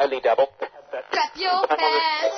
Only double. Clap your hands.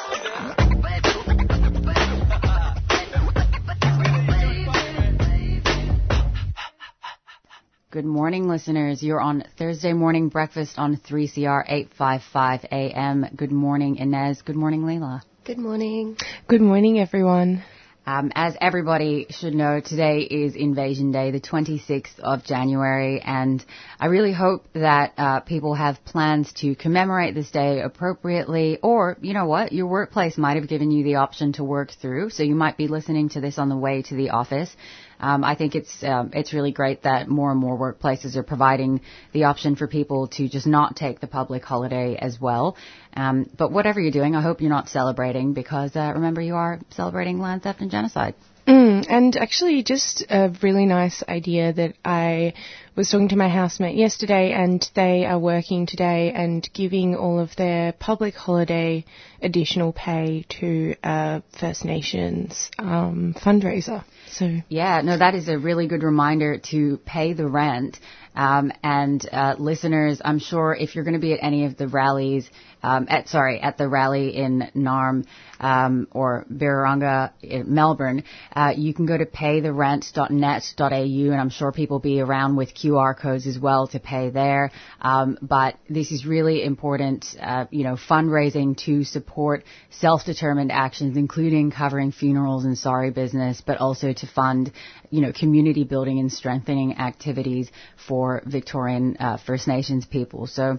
Good morning, listeners. You're on Thursday morning breakfast on 3CR 855 AM. Good morning, Inez. Good morning, Leila. Good morning. Good morning, everyone. Um, as everybody should know, today is Invasion Day, the 26th of January, and I really hope that uh, people have plans to commemorate this day appropriately, or, you know what, your workplace might have given you the option to work through, so you might be listening to this on the way to the office. Um, I think it's um, it's really great that more and more workplaces are providing the option for people to just not take the public holiday as well. Um, but whatever you're doing, I hope you're not celebrating because uh, remember you are celebrating land theft and genocide. Mm, and actually, just a really nice idea that I was talking to my housemate yesterday, and they are working today and giving all of their public holiday additional pay to a First Nations um, fundraiser. So Yeah, no, that is a really good reminder to pay the rent. Um, and uh, listeners, I'm sure if you're going to be at any of the rallies, um, at sorry, at the rally in Narm um, or Birrarunga in Melbourne, uh, you can go to paytherent.net.au, and I'm sure people will be around with QR codes as well to pay there. Um, but this is really important, uh, you know, fundraising to support self-determined actions, including covering funerals and sorry business, but also to fund, you know, community building and strengthening activities for Victorian uh, First Nations people. So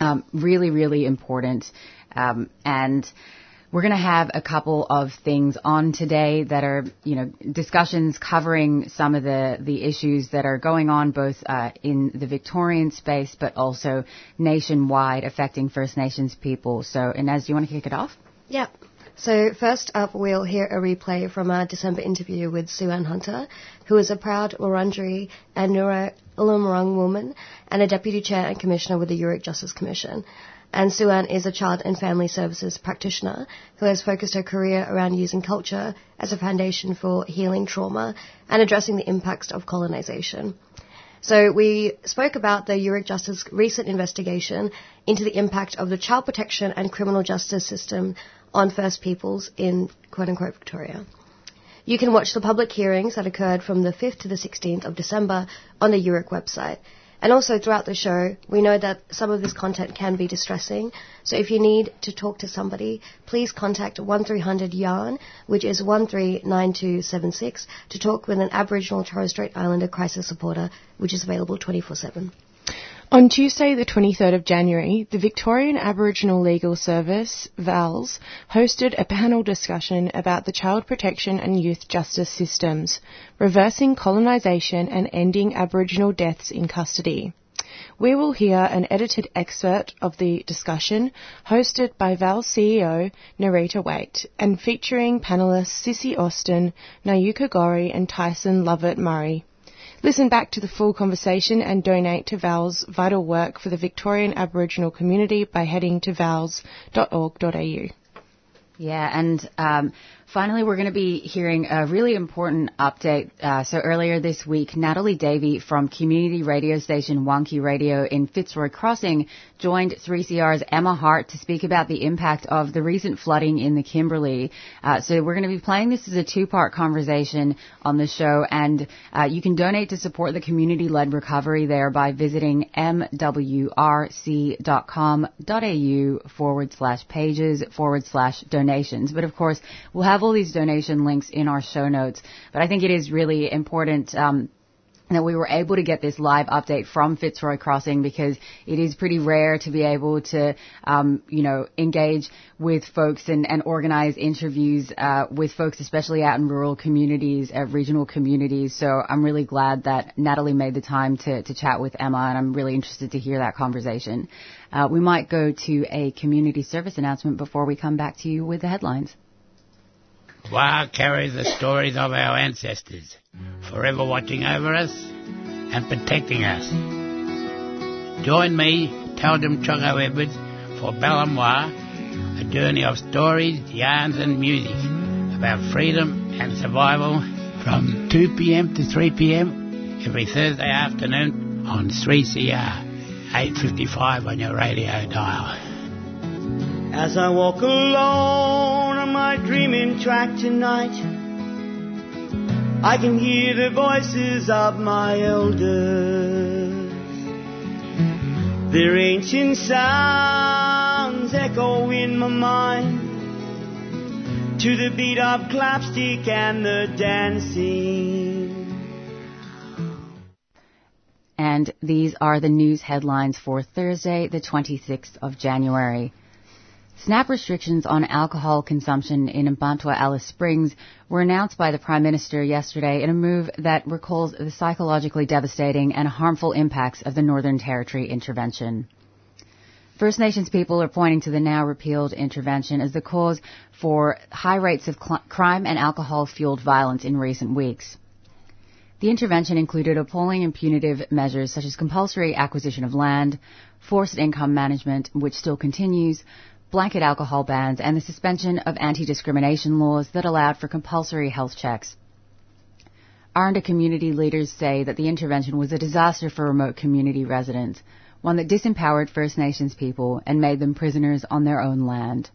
um, really, really important. Um, and we're going to have a couple of things on today that are, you know, discussions covering some of the, the issues that are going on both uh, in the Victorian space but also nationwide affecting First Nations people. So, Inez, do you want to kick it off? Yep. So first up, we'll hear a replay from our December interview with Sue Ann Hunter, who is a proud Wurundjeri and Noora woman and a deputy chair and commissioner with the Yoorrook Justice Commission. And Sue Ann is a child and family services practitioner who has focused her career around using culture as a foundation for healing trauma and addressing the impacts of colonisation. So we spoke about the Yoorrook Justice recent investigation into the impact of the child protection and criminal justice system on First Peoples in quote unquote Victoria. You can watch the public hearings that occurred from the 5th to the 16th of December on the Yoorrook website. And also throughout the show, we know that some of this content can be distressing. So if you need to talk to somebody, please contact 1300 YARN, which is 139276, to talk with an Aboriginal Torres Strait Islander crisis supporter, which is available 24-7. On Tuesday, the 23rd of January, the Victorian Aboriginal Legal Service, VALS, hosted a panel discussion about the child protection and youth justice systems, reversing colonisation and ending Aboriginal deaths in custody. We will hear an edited excerpt of the discussion hosted by VAL CEO Nerita Waight and featuring panellists Sissy Austin, Nayuka Gorrie and Tyson Lovett Murray. Listen back to the full conversation and donate to VAL's vital work for the Victorian Aboriginal community by heading to vals.org.au. Yeah, and um, finally, we're going to be hearing a really important update. Uh, so earlier this week, Natalie Davey from community radio station Wangki Radio in Fitzroy Crossing joined 3CR's Emma Hart to speak about the impact of the recent flooding in the Kimberley. Uh, so we're going to be playing this as a two-part conversation on the show, and uh, you can donate to support the community-led recovery there by visiting mwrc.com.au forward slash pages forward slash donations. But of course, we'll have all these donation links in our show notes. But I think it is really important. Um, that we were able to get this live update from Fitzroy Crossing because it is pretty rare to be able to, um, you know, engage with folks and, and organize interviews uh, with folks, especially out in rural communities, uh, regional communities. So I'm really glad that Natalie made the time to, to chat with Emma, and I'm really interested to hear that conversation. Uh, we might go to a community service announcement before we come back to you with the headlines. Wah carries the stories of our ancestors, forever watching over us and protecting us. Join me, Taldum Chongo Edwards, for Balamwa, a journey of stories, yarns and music about freedom and survival from 2pm to 3pm every Thursday afternoon on 3CR 855 on your radio dial. As I walk alone on my dreaming track tonight, I can hear the voices of my elders. Their ancient sounds echo in my mind to the beat of clapstick and the dancing. And these are the news headlines for Thursday, the 26th of January. SNAP restrictions on alcohol consumption in Mparntwe Alice Springs were announced by the Prime Minister yesterday in a move that recalls the psychologically devastating and harmful impacts of the Northern Territory intervention. First Nations people are pointing to the now repealed intervention as the cause for high rates of cl- crime and alcohol fueled violence in recent weeks. The intervention included appalling and punitive measures such as compulsory acquisition of land, forced income management, which still continues, blanket alcohol bans, and the suspension of anti-discrimination laws that allowed for compulsory health checks. Aranda community leaders say that the intervention was a disaster for remote community residents, one that disempowered First Nations people and made them prisoners on their own land.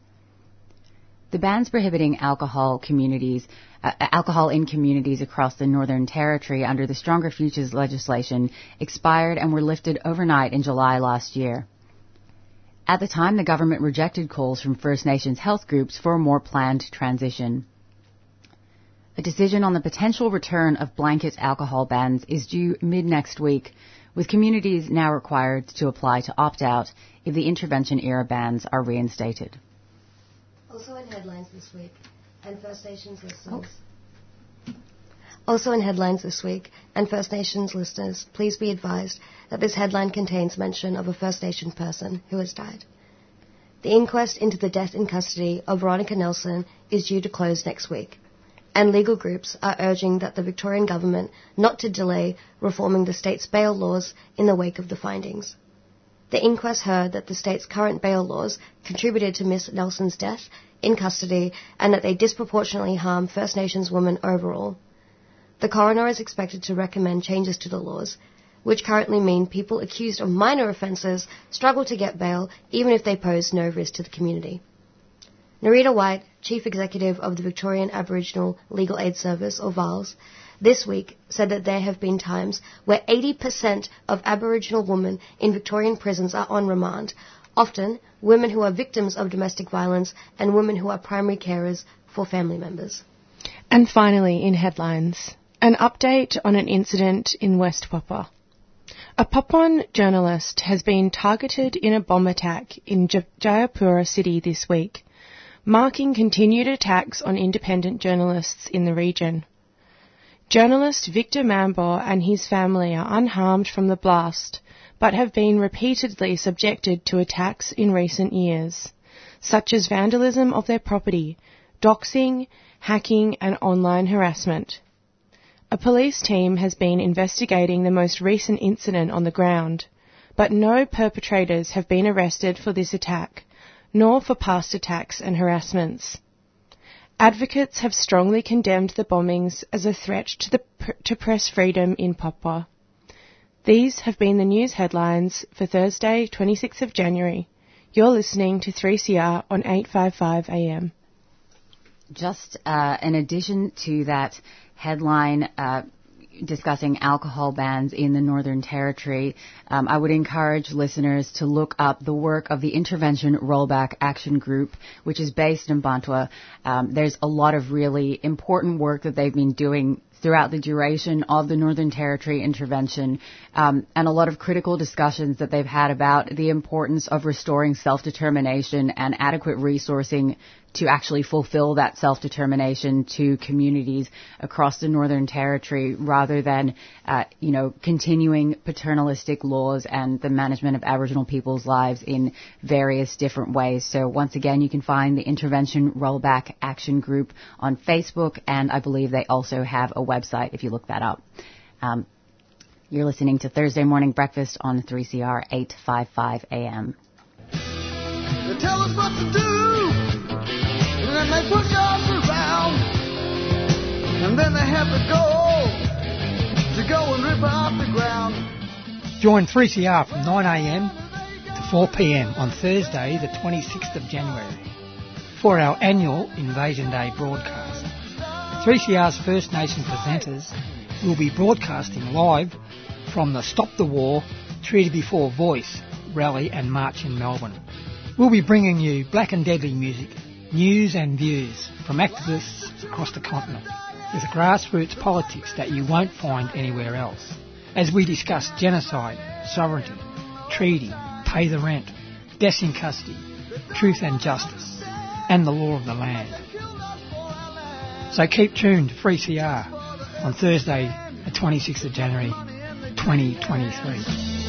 The bans prohibiting alcohol communities, uh, alcohol in communities across the Northern Territory under the Stronger Futures legislation expired and were lifted overnight in July last year. At the time, the government rejected calls from First Nations health groups for a more planned transition. A decision on the potential return of blanket alcohol bans is due mid next week, with communities now required to apply to opt out if the intervention era bans are reinstated. Also in headlines this week, and First Nations listeners. Oh. Also in headlines this week, and First Nations listeners, please be advised that this headline contains mention of a First Nation person who has died. The inquest into the death in custody of Veronica Nelson is due to close next week, and legal groups are urging that the Victorian government not to delay reforming the state's bail laws in the wake of the findings. The inquest heard that the state's current bail laws contributed to Miss Nelson's death in custody and that they disproportionately harm First Nations women overall. The coroner is expected to recommend changes to the laws, which currently mean people accused of minor offences struggle to get bail even if they pose no risk to the community. Nerita Waight, Chief Executive of the Victorian Aboriginal Legal Aid Service, or VALS, this week said that there have been times where 80% of Aboriginal women in Victorian prisons are on remand, often women who are victims of domestic violence and women who are primary carers for family members. And finally, in headlines, an update on an incident in West Papua. A Papuan journalist has been targeted in a bomb attack in Jayapura City this week, marking continued attacks on independent journalists in the region. Journalist Victor Mambor and his family are unharmed from the blast, but have been repeatedly subjected to attacks in recent years, such as vandalism of their property, doxing, hacking, and online harassment. A police team has been investigating the most recent incident on the ground, but no perpetrators have been arrested for this attack, nor for past attacks and harassments. Advocates have strongly condemned the bombings as a threat to, the, to press freedom in Papua. These have been the news headlines for Thursday, 26th of January. You're listening to 3CR on 855 AM. Just uh, in addition to that headline, uh, discussing alcohol bans in the Northern Territory, um, I would encourage listeners to look up the work of the Intervention Rollback Action Group, which is based in Mparntwe. Um, there's a lot of really important work that they've been doing throughout the duration of the Northern Territory intervention, um, and a lot of critical discussions that they've had about the importance of restoring self-determination and adequate resourcing to actually fulfill that self-determination to communities across the Northern Territory rather than, uh, you know, continuing paternalistic laws and the management of Aboriginal people's lives in various different ways. So once again, you can find the Intervention Rollback Action Group on Facebook, and I believe they also have a website if you look that up. Um, you're listening to Thursday Morning Breakfast on 3CR 855 AM. And they push us around, and then they have to go to go and rip out the ground. Join 3CR from 9am to 4pm on Thursday, the 26th of January, for our annual Invasion Day broadcast. 3CR's First Nation presenters will be broadcasting live from the Stop the War Treaty Before Voice rally and march in Melbourne. We'll be bringing you black and deadly music, news and views from activists across the continent with grassroots politics that you won't find anywhere else. As we discuss genocide, sovereignty, treaty, pay the rent, deaths in custody, truth and justice, and the law of the land. So keep tuned to 3CR on Thursday, the 26th of January 2023.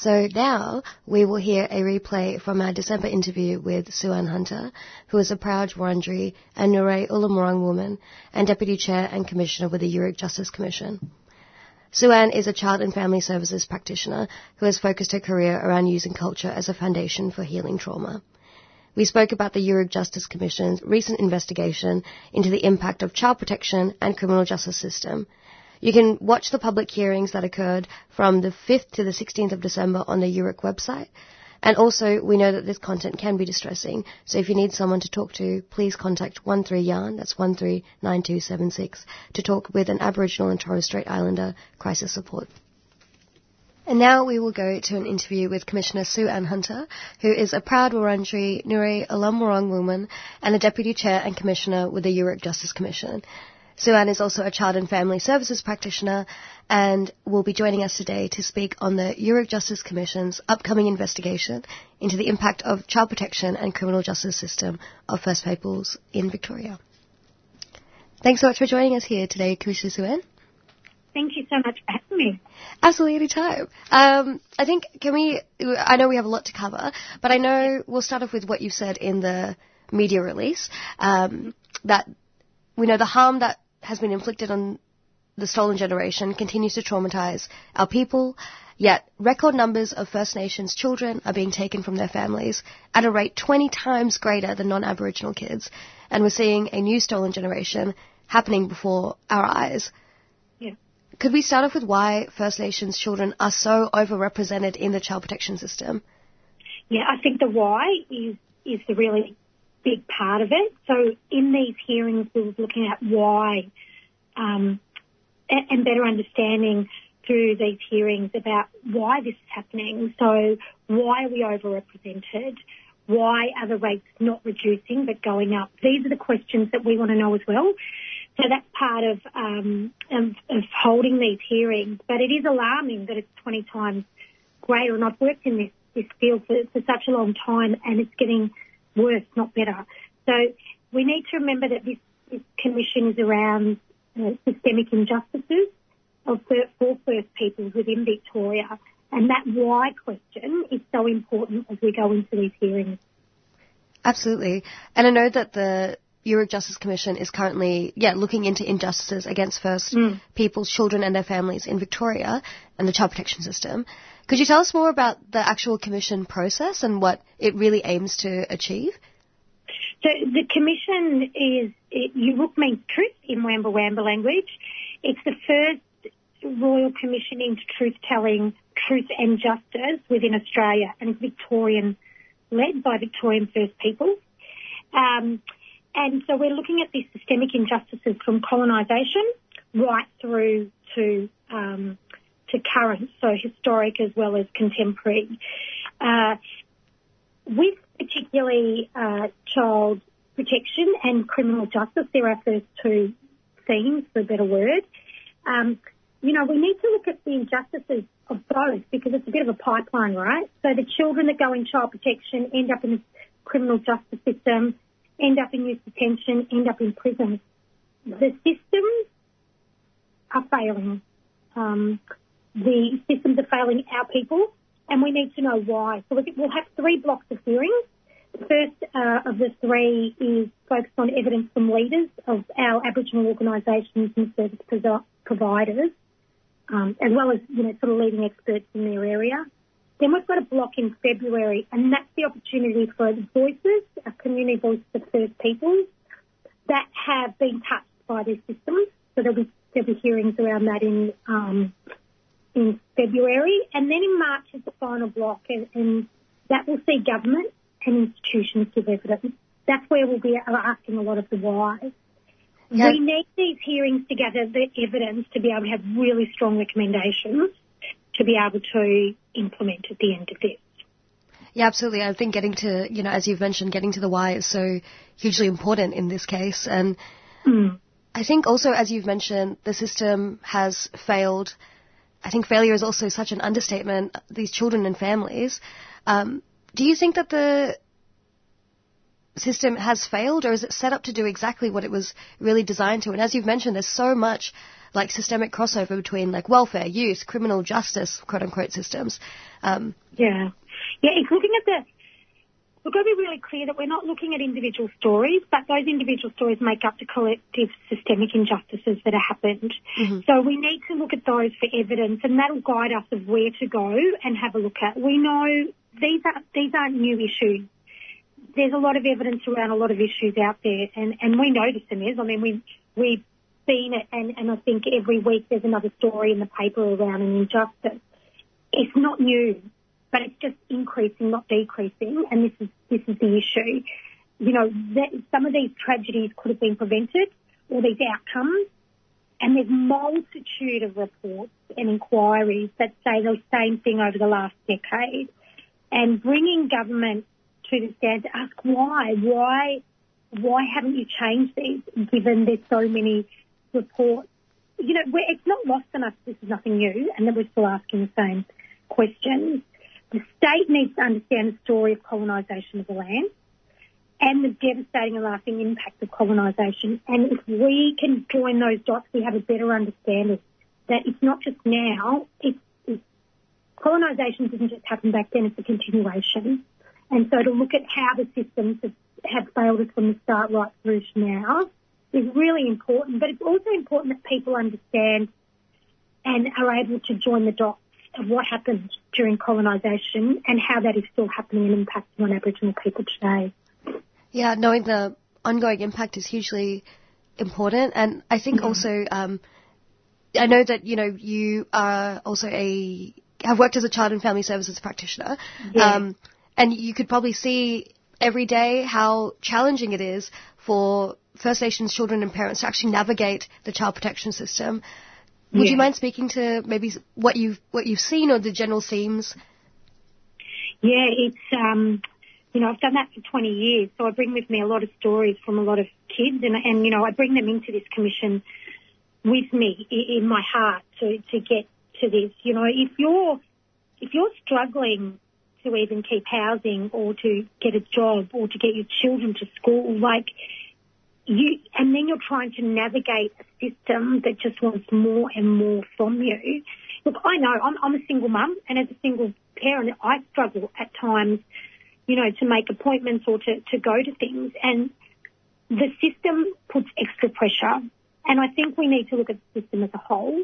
So now we will hear a replay from our December interview with Sue Ann Hunter, who is a proud Wurundjeri and Nure Ulamurrung woman and Deputy Chair and Commissioner with the Yoorrook Justice Commission. Sue Ann is a child and family services practitioner who has focused her career around using culture as a foundation for healing trauma. We spoke about the Yoorrook Justice Commission's recent investigation into the impact of child protection and criminal justice system. You can watch the public hearings that occurred from the 5th to the 16th of December on the Yoorrook website. And also, we know that this content can be distressing, so if you need someone to talk to, please contact 13YARN, that's 139276, to talk with an Aboriginal and Torres Strait Islander crisis support. And now we will go to an interview with Commissioner Sue Ann Hunter, who is a proud Wurundjeri Nuri Alamurong woman and a Deputy Chair and Commissioner with the Yoorrook Justice Commission. Sue Ann is also a child and family services practitioner and will be joining us today to speak on the Yoorrook Justice Commission's upcoming investigation into the impact of child protection and criminal justice system of First Peoples in Victoria. Thanks so much for joining us here today, Commissioner Sue Ann. Thank you so much for having me. Absolutely, anytime. Um, I think, can we, I know we have a lot to cover, but I know we'll start off with what you said in the media release, um, that we know the harm that has been inflicted on the stolen generation continues to traumatize our people, yet record numbers of First Nations children are being taken from their families at a rate 20 times greater than non-Aboriginal kids, and we're seeing a new stolen generation happening before our eyes. Yeah. Could we start off with why First Nations children are so overrepresented in the child protection system? Yeah, I think the why is is the really big part of it. So in these hearings, we were looking at why um, and, better understanding through these hearings about why this is happening. So why are we overrepresented? Why are the rates not reducing but going up? These are the questions that we want to know as well. So that's part of, um, of, of holding these hearings. But it is alarming that it's 20 times greater. And I've worked in this, this field for, for such a long time and it's getting worse, not better. So we need to remember that this, this commission is around uh, systemic injustices of for First Peoples within Victoria. And that why question is so important as we go into these hearings. Absolutely. And I know that the Yoorrook Justice Commission is currently, yeah, looking into injustices against First Mm. Peoples, children and their families in Victoria and the child protection system. Could you tell us more about the actual commission process and what it really aims to achieve? So the commission is, it, Yoorrook means truth in Wamba Wamba language. It's the first royal commission into truth telling, truth and justice within Australia and it's Victorian, led by Victorian First Peoples. Um, and so we're looking at these systemic injustices from colonisation right through to um, to current, so historic as well as contemporary. Uh, with particularly uh, child protection and criminal justice, there are first two themes, for a better word. Um, you know, we need to look at the injustices of both because it's a bit of a pipeline, right? So the children that go in child protection end up in the criminal justice system, end up in youth detention, end up in prison. The systems are failing. Um, the systems are failing our people, and we need to know why. So we'll have three blocks of hearings. The first uh, of the three is focused on evidence from leaders of our Aboriginal organisations and service providers, um, as well as you know sort of leading experts in their area. Then we've got a block in February, and that's the opportunity for voices, a community voices of First Peoples, that have been touched by these systems. So there'll be there'll be hearings around that in um, in February, and then in March is the final block, and, and that will see government and institutions give evidence. That's where we'll be asking a lot of the why. Yep. We need these hearings to gather the evidence to be able to have really strong recommendations to be able to implement at the end of this. Yeah, absolutely. I think getting to, you know, as you've mentioned, getting to the why is so hugely important in this case. And mm. I think also, as you've mentioned, the system has failed. I think failure is also such an understatement. These children and families. Um, do you think that the system has failed, or is it set up to do exactly what it was really designed to? And as you've mentioned, there's so much like systemic crossover between like welfare, youth, criminal justice, quote unquote systems. Um, yeah, yeah. It's looking at the. We've got to be really clear that we're not looking at individual stories, but those individual stories make up the collective systemic injustices that have happened. Mm-hmm. So we need to look at those for evidence, and that'll guide us of where to go and have a look at. We know these are these aren't new issues. There's a lot of evidence around a lot of issues out there, and, and we notice them is. I mean, we we seen it, and, and I think every week there's another story in the paper around an injustice. It's not new, but it's just increasing, not decreasing, and this is this is the issue. You know, that some of these tragedies could have been prevented, or these outcomes, and there's multitude of reports and inquiries that say the same thing over the last decade. And bringing government to the stand to ask why, why, why haven't you changed these given there's so many reports. You know, it's not lost on us. This is nothing new, and that we're still asking the same questions. The state needs to understand the story of colonisation of the land and the devastating and lasting impact of colonisation. And if we can join those dots, we have a better understanding that it's not just now. It's, it's colonisation didn't just happen back then; it's a continuation. And so to look at how the systems have, have failed us from the start right through to now is really important, but it's also important that people understand and are able to join the dots of what happened during colonisation and how that is still happening and impacting on Aboriginal people today. Yeah, knowing the ongoing impact is hugely important, and I think mm-hmm. also um, I know that you know you are also a have worked as a child and family services practitioner, yeah. um, and you could probably see every day how challenging it is for First Nations children and parents to actually navigate the child protection system. Would yeah. you mind speaking to maybe what you've what you've seen or the general themes? Yeah, it's um, you know I've done that for 20 years, so I bring with me a lot of stories from a lot of kids, and and you know I bring them into this commission with me in my heart to to get to this. You know, if you're if you're struggling to even keep housing or to get a job or to get your children to school, like you, and then you're trying to navigate a system that just wants more and more from you. Look, I know I'm, I'm a single mum, and as a single parent, I struggle at times, you know, to make appointments or to, to go to things, and the system puts extra pressure. And I think we need to look at the system as a whole.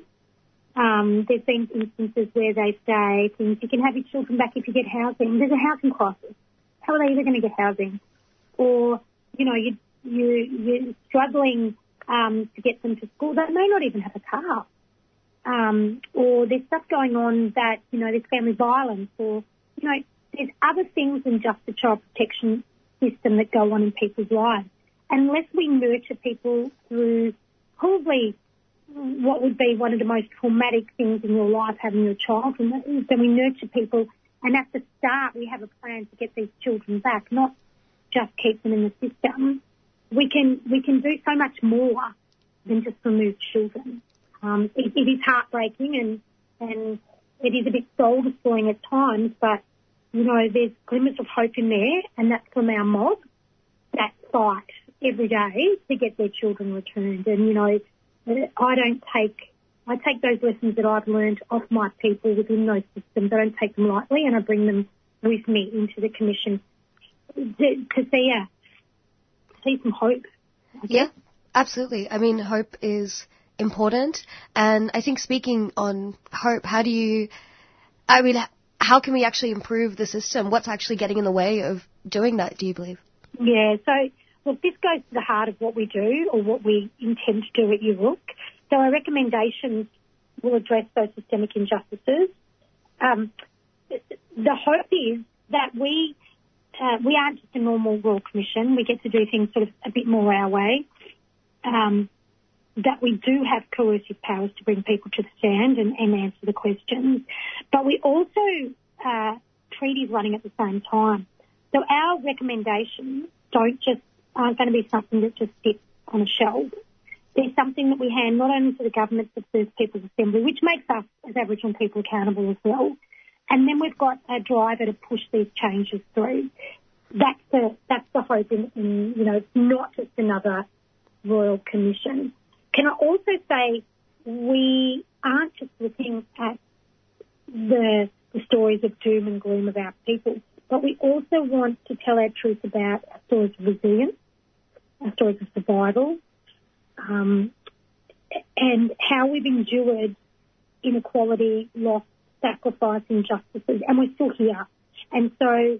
Um, there's been instances where they say things, you can have your children back if you get housing. There's a housing crisis. How are they ever going to get housing? Or, you know, you you, you're struggling um, to get them to school, they may not even have a car. Um, or there's stuff going on that, you know, there's family violence or, you know, there's other things than just the child protection system that go on in people's lives. Unless we nurture people through probably what would be one of the most traumatic things in your life having your child. And we nurture people, and at the start we have a plan to get these children back, not just keep them in the system. We can we can do so much more than just remove children. Um, it, it is heartbreaking and and it is a bit soul destroying at times, but you know there's glimmers of hope in there, and that's from our mob that fight every day to get their children returned. And you know I don't take, I take those lessons that I've learned off my people within those systems. I don't take them lightly and I bring them with me into the commission to see, uh, see some hope. Yeah, absolutely. I mean, hope is important. And I think speaking on hope, how do you, I mean, how can we actually improve the system? What's actually getting in the way of doing that, do you believe? Yeah, so Look, this goes to the heart of what we do or what we intend to do at Yoorrook. So our recommendations will address those systemic injustices. Um, the hope is that we uh, we aren't just a normal royal commission. We get to do things sort of a bit more our way. Um, that we do have coercive powers to bring people to the stand and, and answer the questions, but we also uh, treaties running at the same time. So our recommendations don't just aren't going to be something that just sits on a shelf. There's something that we hand not only to the government but to the People's Assembly, which makes us as Aboriginal people accountable as well. And then we've got a driver to push these changes through. That's the that's the hope in, in you know it's not just another royal commission. Can I also say we aren't just looking at the, the stories of doom and gloom of our people, but we also want to tell our truth about our stories of resilience, our stories of survival, um, and how we've endured inequality, loss, sacrifice, injustices, and we're still here. And so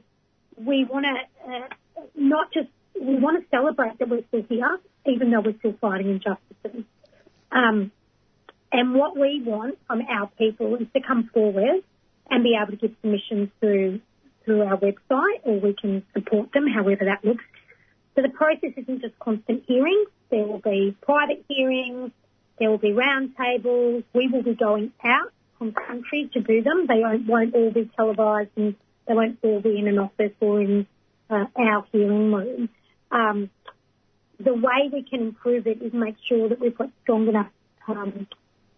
we want to uh, not just we want to celebrate that we're still here, even though we're still fighting injustices. Um, and what we want from our people is to come forward and be able to give submissions through through our website, or we can support them, however that looks, so the process isn't just constant hearings. There will be private hearings. There will be roundtables. We will be going out from country to do them. They won't, won't all be televised and they won't all be in an office or in uh, our hearing room. Um, the way we can improve it is make sure that we've got strong enough um,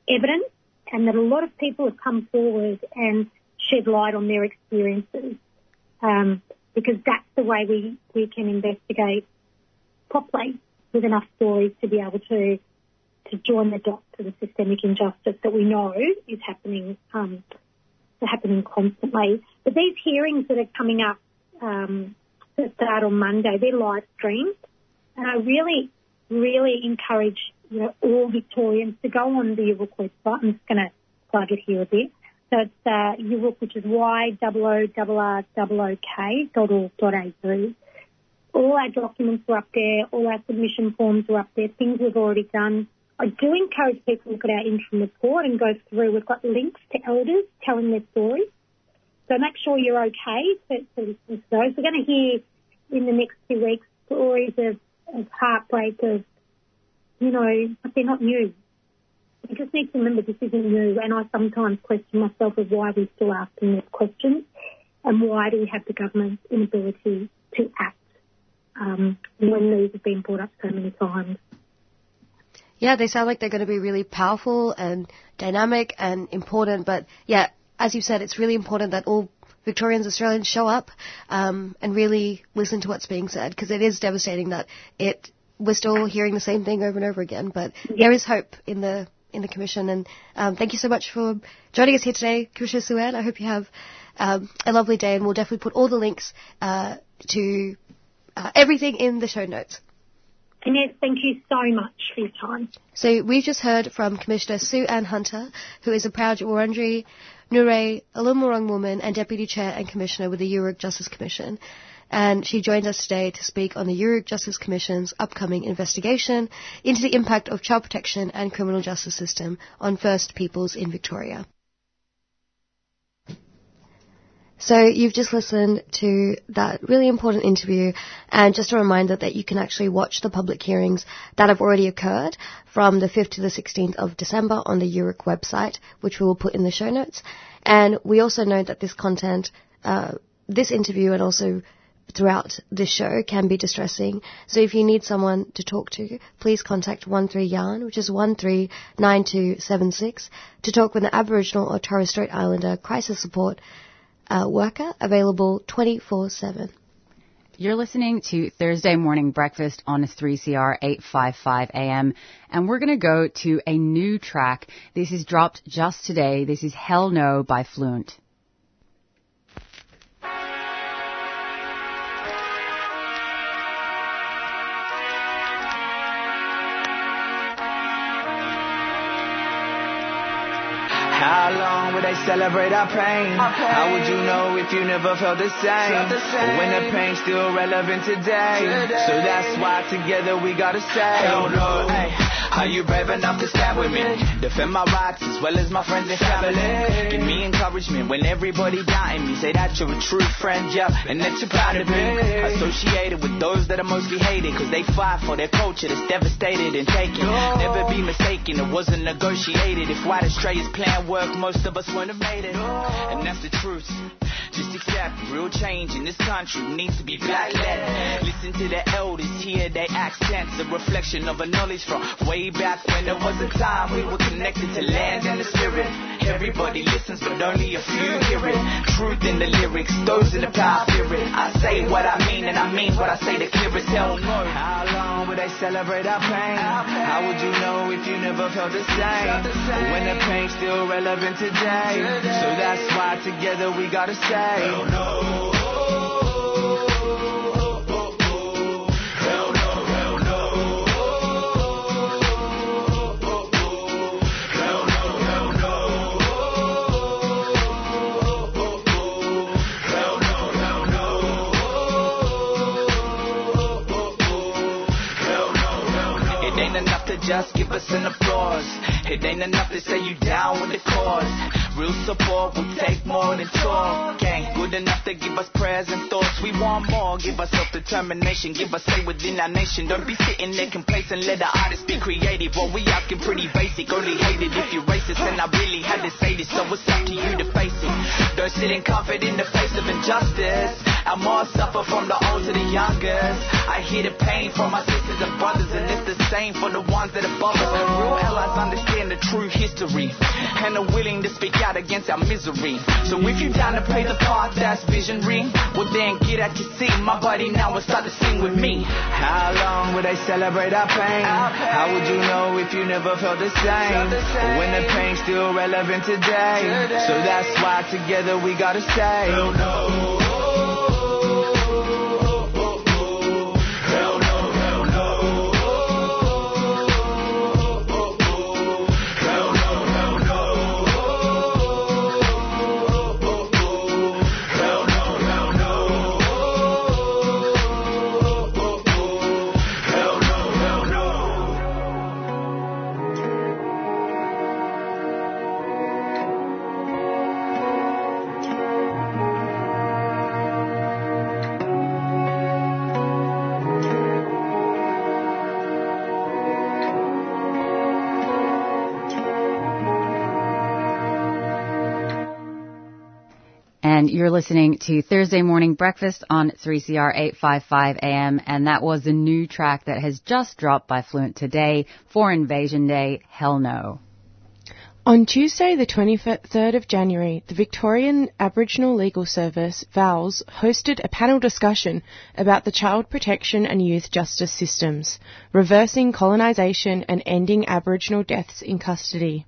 evidence and that a lot of people have come forward and shed light on their experiences. Um, because that's the way we, we can investigate properly with enough stories to be able to to join the dots to the systemic injustice that we know is happening um, happening constantly. But these hearings that are coming up um, that start on Monday, they're live streamed, and I really, really encourage you know all Victorians to go on the Yoorrook website. I'm just going to plug it here a bit. So it's uh, which is y-o-o-r-o-k.org.au. All our documents are up there, all our submission forms are up there, things we've already done. I do encourage people to look at our interim report and go through. We've got links to elders telling their stories. So make sure you're okay to, to listen to those. We're going to hear in the next few weeks stories of, of heartbreak, of, you know, but they're not new. We just need to remember this isn't new, and I sometimes question myself of why we're still asking these questions, and why do we have the government's inability to act um, when these have been brought up so many times. Yeah, they sound like they're going to be really powerful and dynamic and important. But yeah, as you said, it's really important that all Victorians, Australians show up um, and really listen to what's being said because it is devastating that it we're still hearing the same thing over and over again. But there is hope in the in the Commission. And um, thank you so much for joining us here today, Commissioner Sue Ann. I hope you have um, a lovely day, and we'll definitely put all the links uh, to uh, everything in the show notes. Inez, thank you so much for your time. So we've just heard from Commissioner Sue Ann Hunter, who is a proud Wurundjeri, Nure, Alumurrung woman and Deputy Chair and Commissioner with the Yoorrook Justice Commission and she joins us today to speak on the Yoorrook Justice Commission's upcoming investigation into the impact of child protection and criminal justice system on First Peoples in Victoria. So you've just listened to that really important interview and just a reminder that you can actually watch the public hearings that have already occurred from the 5th to the 16th of December on the Yoorrook website, which we will put in the show notes. And we also know that this content, uh, this interview and also throughout this show can be distressing. So if you need someone to talk to, please contact 13 Yarn, which is 139276, to talk with an Aboriginal or Torres Strait Islander crisis support uh, worker available 24-7. You're listening to Thursday Morning Breakfast on 3CR 855 AM, and we're going to go to a new track. This is dropped just today. This is Hell No by Fluent. Long will they celebrate our pain? How would you know if you never felt the same? When the pain's still relevant today. So that's why together we gotta say, Hell no. Hey, oh, are you brave enough to stand with me? Defend my rights as well as my friends and family. Give me encouragement when everybody doubting me. Say that you're a true friend, yeah, and that you're proud of me. Associated with those that are mostly hated, cause they fight for their culture that's devastated and taken. Never be mistaken, it wasn't negotiated. If white Australia's plan worked, most of us wouldn't have made it. And that's the truth. Just accept real change in this country needs to be black led. Listen to the elders, hear their accents, a reflection of a knowledge from way back when there was a time we were connected to land and the spirit. Everybody listens, but only a few hear it. Truth in the lyrics, those in the power spirit. I say what I mean, and I mean what I say. The clearest hell no. How long would they celebrate our pain? How would you know if you never felt the same? When the pain's still relevant today. So that's why together we gotta say. Hell no. Just give us an applause. It ain't enough to say you down with the cause. Real support will take more than talk. Ain't good enough to give us prayers and thoughts. We want more. Give us self-determination. Give us say within our nation. Don't be sitting there complacent. Let the artists be creative. What we asking pretty basic. Only hated if you're racist. And I really had to say this. So it's up to you to face it. Don't sit in comfort in the face of injustice. And more suffer from the old to the youngest. I hear the pain from my sisters and brothers, and it's the same for the ones that above us. Real allies understand the true history and are willing to speak out against our misery. So if you're down to play the part that's visionary, well then get at your seat, my buddy, now and start to sing with me. How long will they celebrate our pain? How would you know if you never felt the same? When the pain's still relevant today. So that's why together we gotta say. Hell no. And you're listening to Thursday Morning Breakfast on 3CR 855 AM, and that was the new track that has just dropped by Fluent today for Invasion Day, Hell No. On Tuesday, the 23rd of January, the Victorian Aboriginal Legal Service, VALS, hosted a panel discussion about the child protection and youth justice systems, reversing colonisation and ending Aboriginal deaths in custody.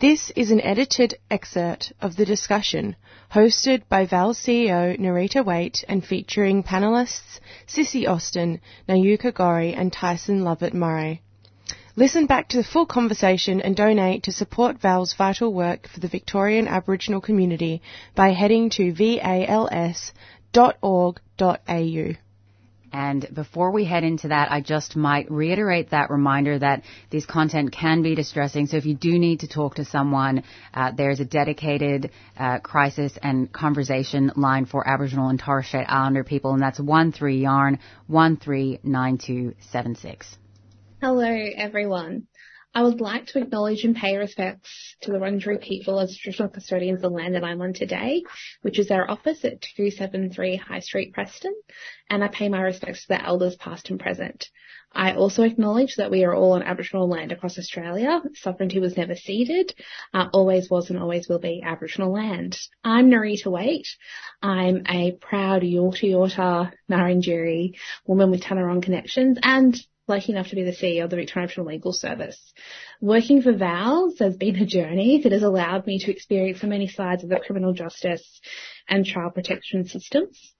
This is an edited excerpt of the discussion, hosted by VAL CEO Nerita Waight and featuring panellists Sissy Austin, Nayuka Gorrie and Tyson Lovett Murray. Listen back to the full conversation and donate to support VAL's vital work for the Victorian Aboriginal community by heading to vals.org.au. And before we head into that, I just might reiterate that reminder that this content can be distressing. So if you do need to talk to someone, uh, there's a dedicated uh, crisis and conversation line for Aboriginal and Torres Strait Islander people, and that's 13 yarn 139276. Hello, everyone. I would like to acknowledge and pay respects to the Wurundjeri people as traditional custodians of the land that I'm on today, which is our office at 273 High Street, Preston, and I pay my respects to the elders past and present. I also acknowledge that we are all on Aboriginal land across Australia. Sovereignty was never ceded, uh, always was and always will be Aboriginal land. I'm Nerita Waight. I'm a proud Yorta Yorta Ngarrindjeri woman with Taungurung connections and lucky enough to be the CEO of the Victorian Aboriginal Legal Service. Working for VALS has been a journey that has allowed me to experience so many sides of the criminal justice and child protection systems,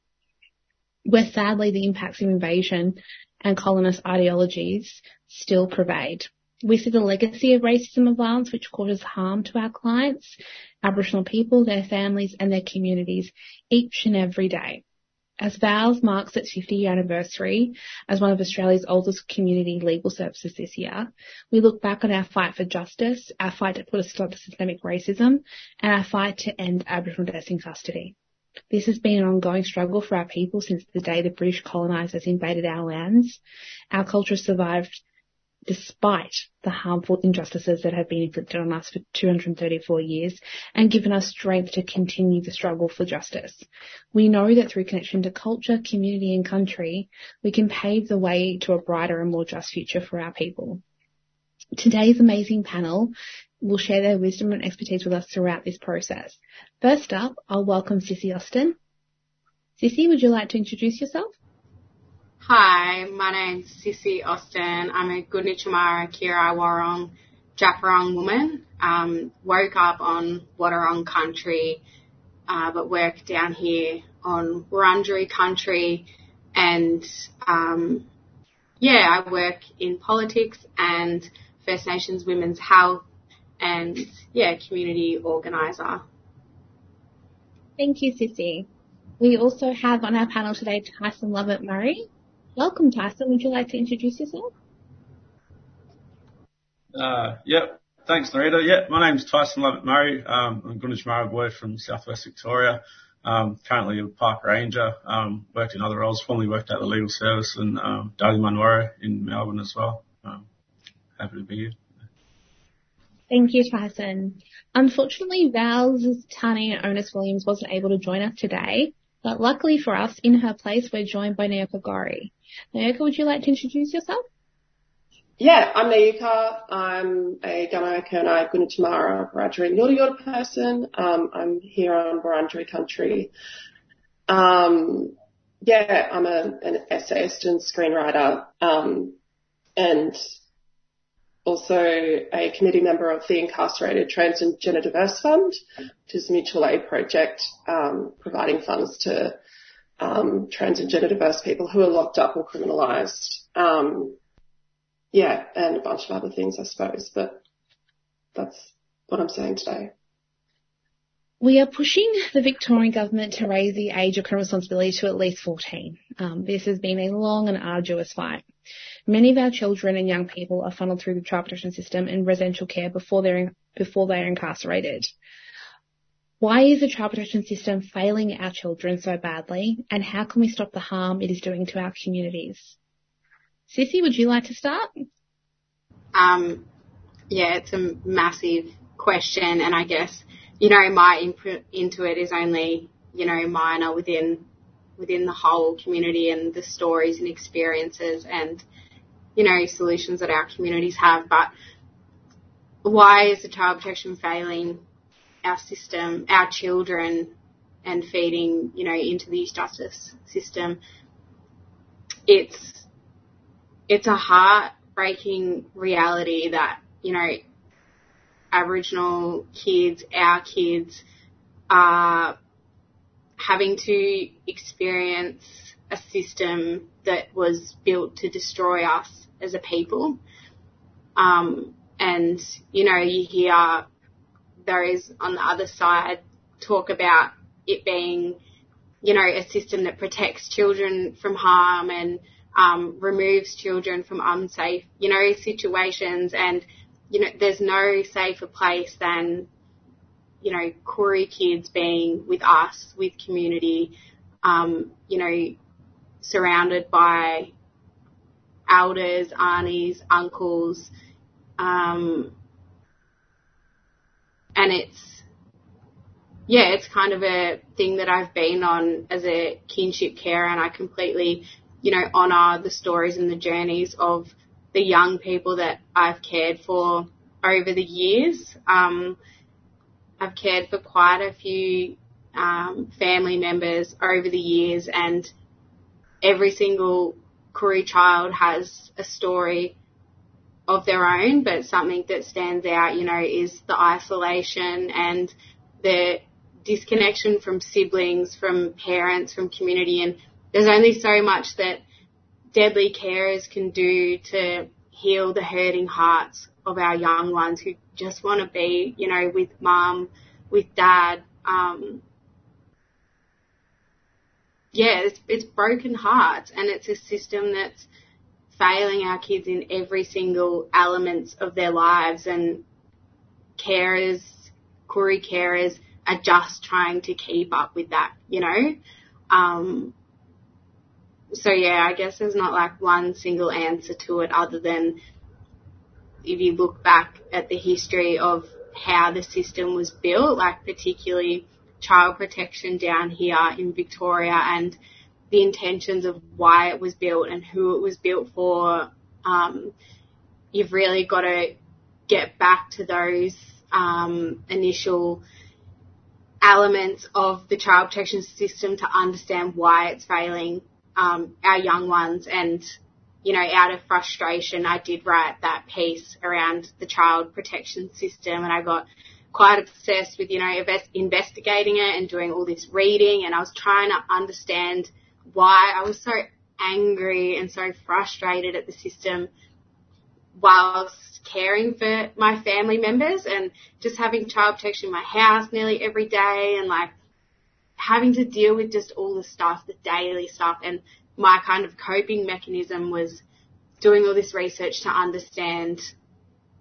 where sadly the impacts of invasion and colonist ideologies still pervade. We see the legacy of racism and violence which causes harm to our clients, Aboriginal people, their families and their communities each and every day. As VALS marks its 50 year anniversary as one of Australia's oldest community legal services this year, we look back on our fight for justice, our fight to put a stop to systemic racism, and our fight to end Aboriginal deaths in custody. This has been an ongoing struggle for our people since the day the British colonisers invaded our lands. Our culture survived despite the harmful injustices that have been inflicted on us for 234 years and given us strength to continue the struggle for justice. We know that through connection to culture, community and country, we can pave the way to a brighter and more just future for our people. Today's amazing panel will share their wisdom and expertise with us throughout this process. First up, I'll welcome Sissy Austin. Sissy, would you like to introduce yourself? Hi, my name's Sissy Austin. I'm a Gunditjmara Kiri Worong Djab Wurrung woman. Um, woke up on Wadawurrung country, uh, but work down here on Wurundjeri country and um, yeah, I work in politics and First Nations women's health and yeah, community organiser. Thank you, Sissy. We also have on our panel today Tyson Lovett Murray. Welcome, Tyson. Would you like to introduce yourself? Uh, yep. Thanks, Nerita. Yeah, my name's Tyson Lovett Murray. Um, I'm a Gunditjmara boy from southwest Victoria. Um, currently a park ranger. Um, worked in other roles. Formerly worked at the legal service and um, Dardi Munwurro in Melbourne as well. Um, happy to be here. Thank you, Tyson. Unfortunately, Val's Tarneen Onus Williams wasn't able to join us today, but luckily for us, in her place, we're joined by Nayuka Gorrie. Nayuka, would you like to introduce yourself? Yeah, I'm Nayuka. I'm a Gunai Kurnai Gunditjmara Wiradjuri Yorta Yorta person. Um, I'm here on Wurundjeri country. Um, yeah, I'm a, an essayist and screenwriter, um, and also a committee member of the Incarcerated Trans and Gender Diverse Fund, which is a mutual aid project um, providing funds to um, trans and gender diverse people who are locked up or criminalised. Um, yeah, and a bunch of other things, I suppose, but that's what I'm saying today. We are pushing the Victorian government to raise the age of criminal responsibility to at least 14. Um, this has been a long and arduous fight. Many of our children and young people are funneled through the child protection system and residential care before they're before they are incarcerated. Why is the child protection system failing our children so badly, and how can we stop the harm it is doing to our communities? Sissy, would you like to start? Um, yeah, it's a massive question, and I guess you know my input into it is only you know minor within within the whole community and the stories and experiences and you know, solutions that our communities have, but why is the child protection failing our system, our children, and feeding, you know, into the justice system? It's it's a heartbreaking reality that you know Aboriginal kids, our kids, are having to experience a system that was built to destroy us as a people. Um, and, you know, you hear those on the other side talk about it being you know, a system that protects children from harm and um, removes children from unsafe, you know, situations. And, you know, there's no safer place than, you know, Koori kids being with us, with community, um, you know, surrounded by elders, aunties, uncles, um, and it's, yeah, it's kind of a thing that I've been on as a kinship carer and I completely, you know, honour the stories and the journeys of the young people that I've cared for over the years. Um, I've cared for quite a few um, family members over the years and every single Koori child has a story of their own, but something that stands out, you know, is the isolation and the disconnection from siblings, from parents, from community. And there's only so much that deadly carers can do to heal the hurting hearts of our young ones who just want to be, you know, with mum, with dad. Um, yeah, it's, it's broken hearts and it's a system that's failing our kids in every single element of their lives and carers, Koori carers are just trying to keep up with that, you know? Um, so yeah, I guess there's not like one single answer to it other than if you look back at the history of how the system was built, like particularly child protection down here in Victoria and the intentions of why it was built and who it was built for. Um, you've really got to get back to those um, initial elements of the child protection system to understand why it's failing um, our young ones. And, you know, out of frustration, I did write that piece around the child protection system and I got quite obsessed with, you know, investigating it and doing all this reading and I was trying to understand – why I was so angry and so frustrated at the system whilst caring for my family members and just having child protection in my house nearly every day and like having to deal with just all the stuff, the daily stuff. And my kind of coping mechanism was doing all this research to understand,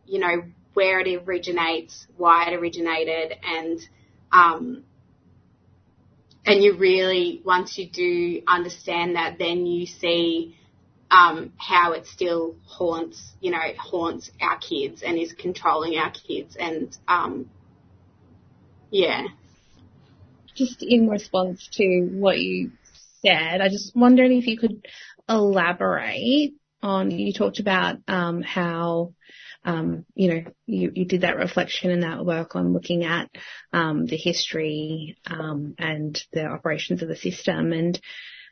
you know, where it originates, why it originated, and um, and you really, once you do understand that, then you see um, how it still haunts, you know, it haunts our kids and is controlling our kids. And um, yeah. Just in response to what you said, I just wondered if you could elaborate on, you talked about um, how um, you know, you, you did that reflection and that work on looking at um, the history um, and the operations of the system. And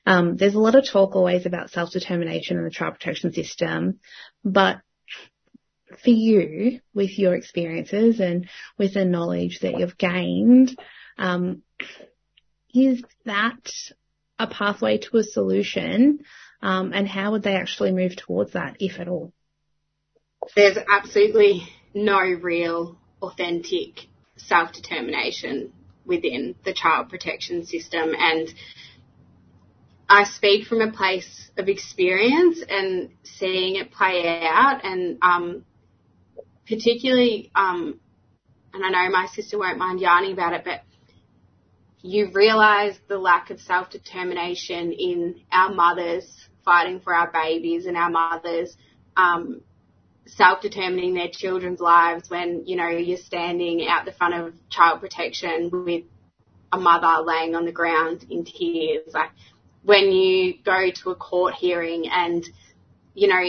um, there's a lot of talk always about self-determination and the child protection system, but for you, with your experiences and with the knowledge that you've gained, um, is that a pathway to a solution? Um, and how would they actually move towards that, if at all? There's absolutely no real authentic self-determination within the child protection system. And I speak from a place of experience and seeing it play out. And um, particularly um, and I know my sister won't mind yarning about it but you realise the lack of self-determination in our mothers fighting for our babies and our mothers um, self-determining their children's lives when, you know, you're standing out the front of child protection with a mother laying on the ground in tears. Like when you go to a court hearing and, you know,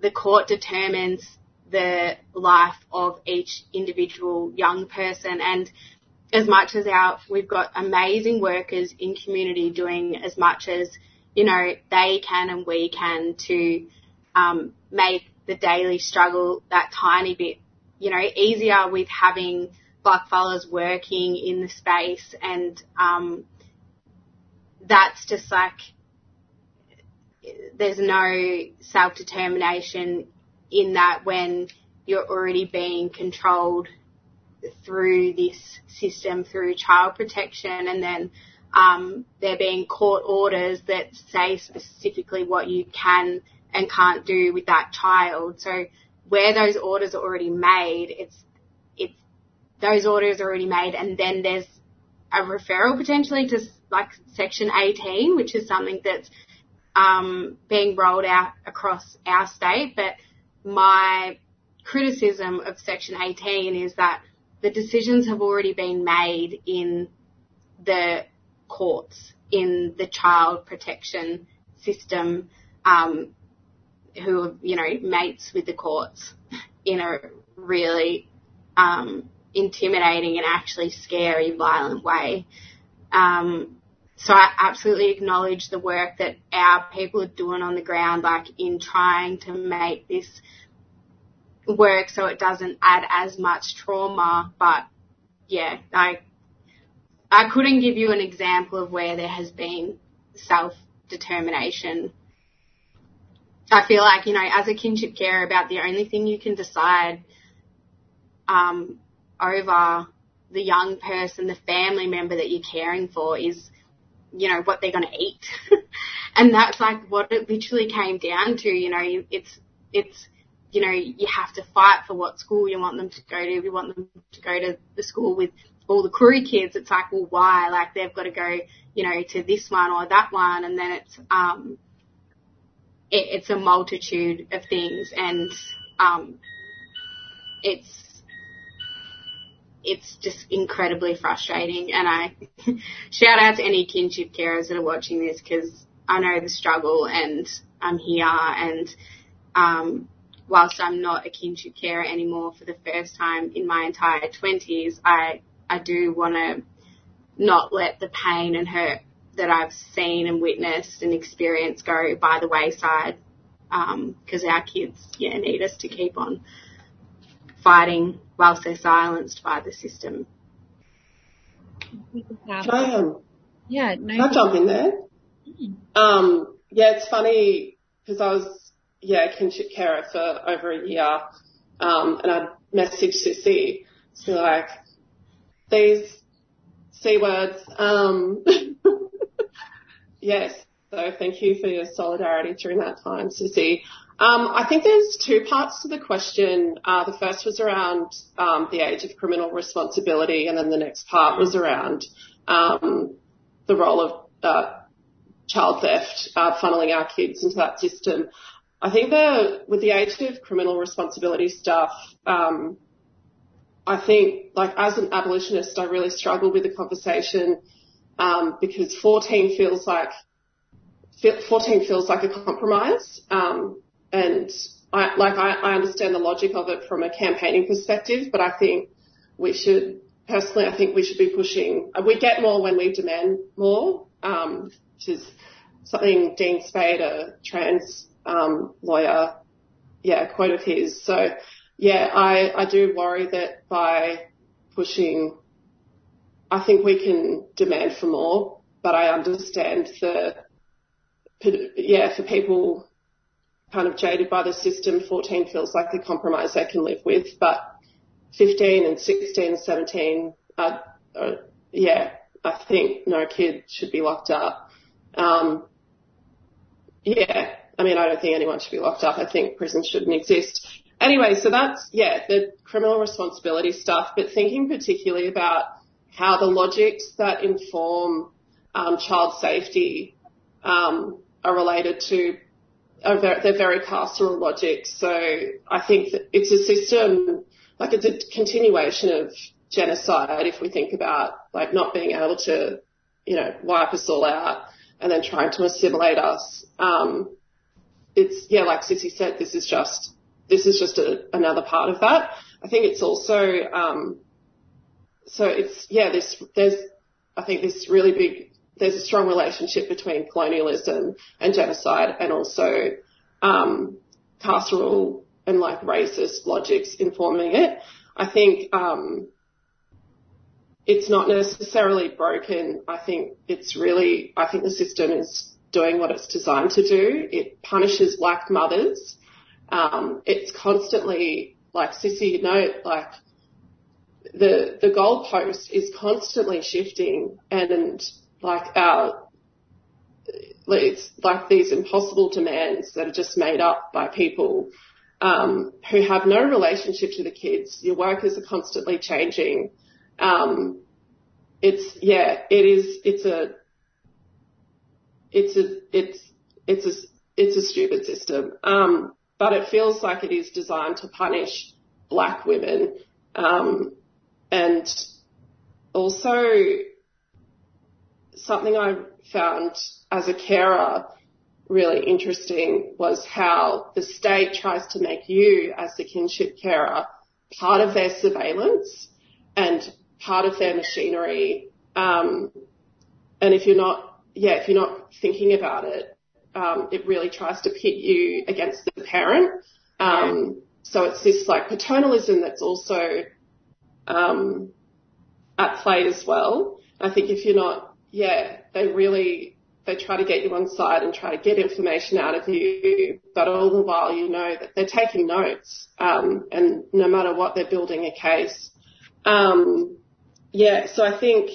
the court determines the life of each individual young person and as much as our we've got amazing workers in community doing as much as you know they can and we can to um, make the daily struggle that tiny bit, you know, easier with having black blackfellas working in the space and, um, that's just like, there's no self-determination in that when you're already being controlled through this system, through child protection. And then um, there being court orders that say specifically what you can and can't do with that child. So where those orders are already made, it's it's those orders are already made, and then there's a referral potentially to like Section 18, which is something that's um, being rolled out across our state. But my criticism of Section 18 is that the decisions have already been made in the courts, in the child protection system, um, who are, you know, mates with the courts in a really um, intimidating and actually scary, violent way. Um, so I absolutely acknowledge the work that our people are doing on the ground, like in trying to make this work so it doesn't add as much trauma. But yeah, I I couldn't give you an example of where there has been self determination. I feel like, you know, as a kinship carer, about the only thing you can decide um, over the young person, the family member that you're caring for is, you know, what they're going to eat. and that's like what it literally came down to, you know, it's, it's, you know, you have to fight for what school you want them to go to. You want them to go to the school with all the Koori kids. It's like, well, why? Like they've got to go, you know, to this one or that one. And then it's, um, it, it's a multitude of things and, um, it's, it's just incredibly frustrating. And I shout out to any kinship carers that are watching this because I know the struggle and I'm here and, um, whilst I'm not a kinship carer anymore for the first time in my entire 20s, I, I do want to not let the pain and hurt that I've seen and witnessed and experienced go by the wayside because um, our kids yeah need us to keep on fighting whilst they're silenced by the system. Can I, um, yeah, no. Can I jump in there? Um, yeah, it's funny because I was yeah, kinship carer for over a year. Um, and I messaged Sissy to like, these C words, um, yes. So thank you for your solidarity during that time, Sissy. Um, I think there's two parts to the question. Uh, the first was around um, the age of criminal responsibility, and then the next part was around um, the role of uh, child theft, uh, funneling our kids into that system. I think the with the age of criminal responsibility stuff, um, I think like as an abolitionist, I really struggle with the conversation um, because 14 feels like 14 feels like a compromise, um, and I like I, I understand the logic of it from a campaigning perspective, but I think we should personally, I think we should be pushing. We get more when we demand more, um, which is something Dean Spade, a trans um, lawyer, yeah, quote of his. So yeah, I, I do worry that by pushing, I think we can demand for more, but I understand the, yeah, for people kind of jaded by the system, 14 feels like a compromise they can live with, but 15 and 16 and 17, are, yeah, I think no kid should be locked up. Um, yeah, I mean, I don't think anyone should be locked up. I think prison shouldn't exist. Anyway, so that's, yeah, the criminal responsibility stuff, but thinking particularly about how the logics that inform um, child safety um, are related to, are very, they're very carceral logics. So I think that it's a system, like it's a continuation of genocide if we think about like not being able to, you know, wipe us all out and then trying to assimilate us. Um, it's yeah, like Sissy said, this is just this is just a, another part of that. I think it's also um, so it's yeah, this there's I think this really big there's a strong relationship between colonialism and genocide, and also um, carceral and like racist logics informing it. I think um, it's not necessarily broken. I think it's really I think the system is doing what it's designed to do. It punishes black mothers. Um, it's constantly, like Sissy note, like the the goalpost is constantly shifting, and, and like our it's like these impossible demands that are just made up by people um, who have no relationship to the kids. Your workers are constantly changing. Um, it's yeah, it is. It's a it's a it's it's a it's a stupid system. Um, but it feels like it is designed to punish black women. Um, and also something I found as a carer really interesting was how the state tries to make you as the kinship carer part of their surveillance and part of their machinery. Um, and if you're not, yeah, if you're not thinking about it, um, it really tries to pit you against the parent. Um, so it's this like paternalism that's also um, at play as well. I think if you're not, yeah, they really they try to get you on side and try to get information out of you, but all the while you know that they're taking notes, um, and no matter what, they're building a case. Um, yeah, so I think,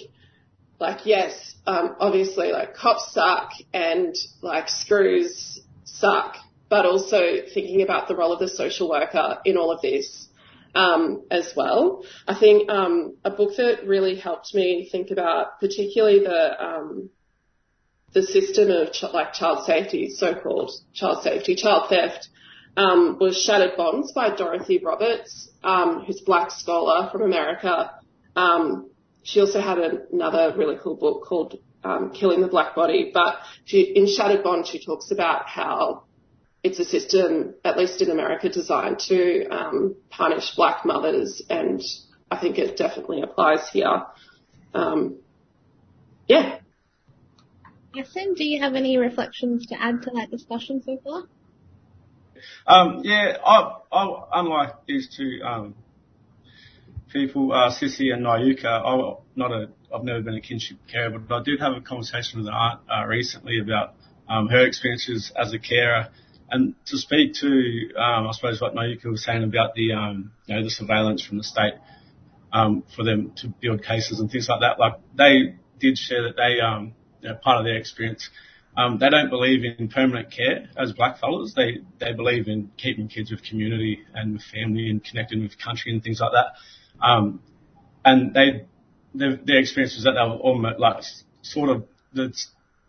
like, yes, um, obviously, like, cops suck and, like, screws suck, but also thinking about the role of the social worker in all of this. Um, as well. I think um, a book that really helped me think about, particularly the um, the system of ch- like child safety, so-called child safety, child theft, um, was Shattered Bonds by Dorothy Roberts, um, who's a black scholar from America. Um, she also had another really cool book called um, Killing the Black Body, but she, in Shattered Bonds she talks about how it's a system, at least in America, designed to um, punish black mothers, and I think it definitely applies here. Um, yeah, Tyson, do you have any reflections to add to that discussion so far? Um, yeah, I, I, unlike these two um, people, uh, Sissy and Nayuka, I'm not a, I've never been a kinship carer, but I did have a conversation with an aunt uh, recently about um, her experiences as a carer. And to speak to, um, I suppose what Nayuka was saying about the, um, you know, the surveillance from the state um, for them to build cases and things like that, like they did share that they um, part of their experience. Um, they don't believe in permanent care as blackfellas. They they believe in keeping kids with community and with family and connecting with country and things like that. Um, and they their, their experience was that they were almost like sort of the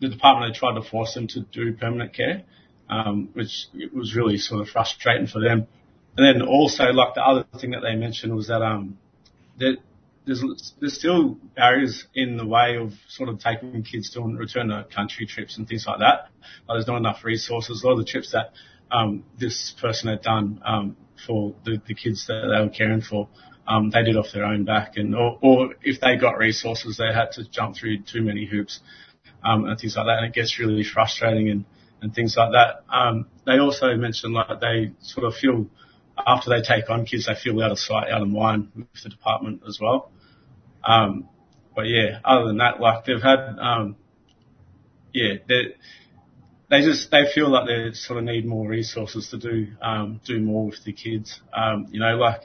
the department had tried to force them to do permanent care, um, which was really sort of frustrating for them. And then also like the other thing that they mentioned was that um that there's there's still barriers in the way of sort of taking kids to return to country trips and things like that. Like there's not enough resources. A lot of the trips that um, this person had done um, for the, the kids that they were caring for, um, they did off their own back, and or, or if they got resources, they had to jump through too many hoops um, and things like that, and it gets really frustrating and and things like that. Um, they also mentioned like they sort of feel after they take on kids, they feel out of sight, out of mind with the department as well. Um, but yeah, other than that, like they've had, um, yeah, they they just they feel like they sort of need more resources to do um, do more with the kids. Um, you know, like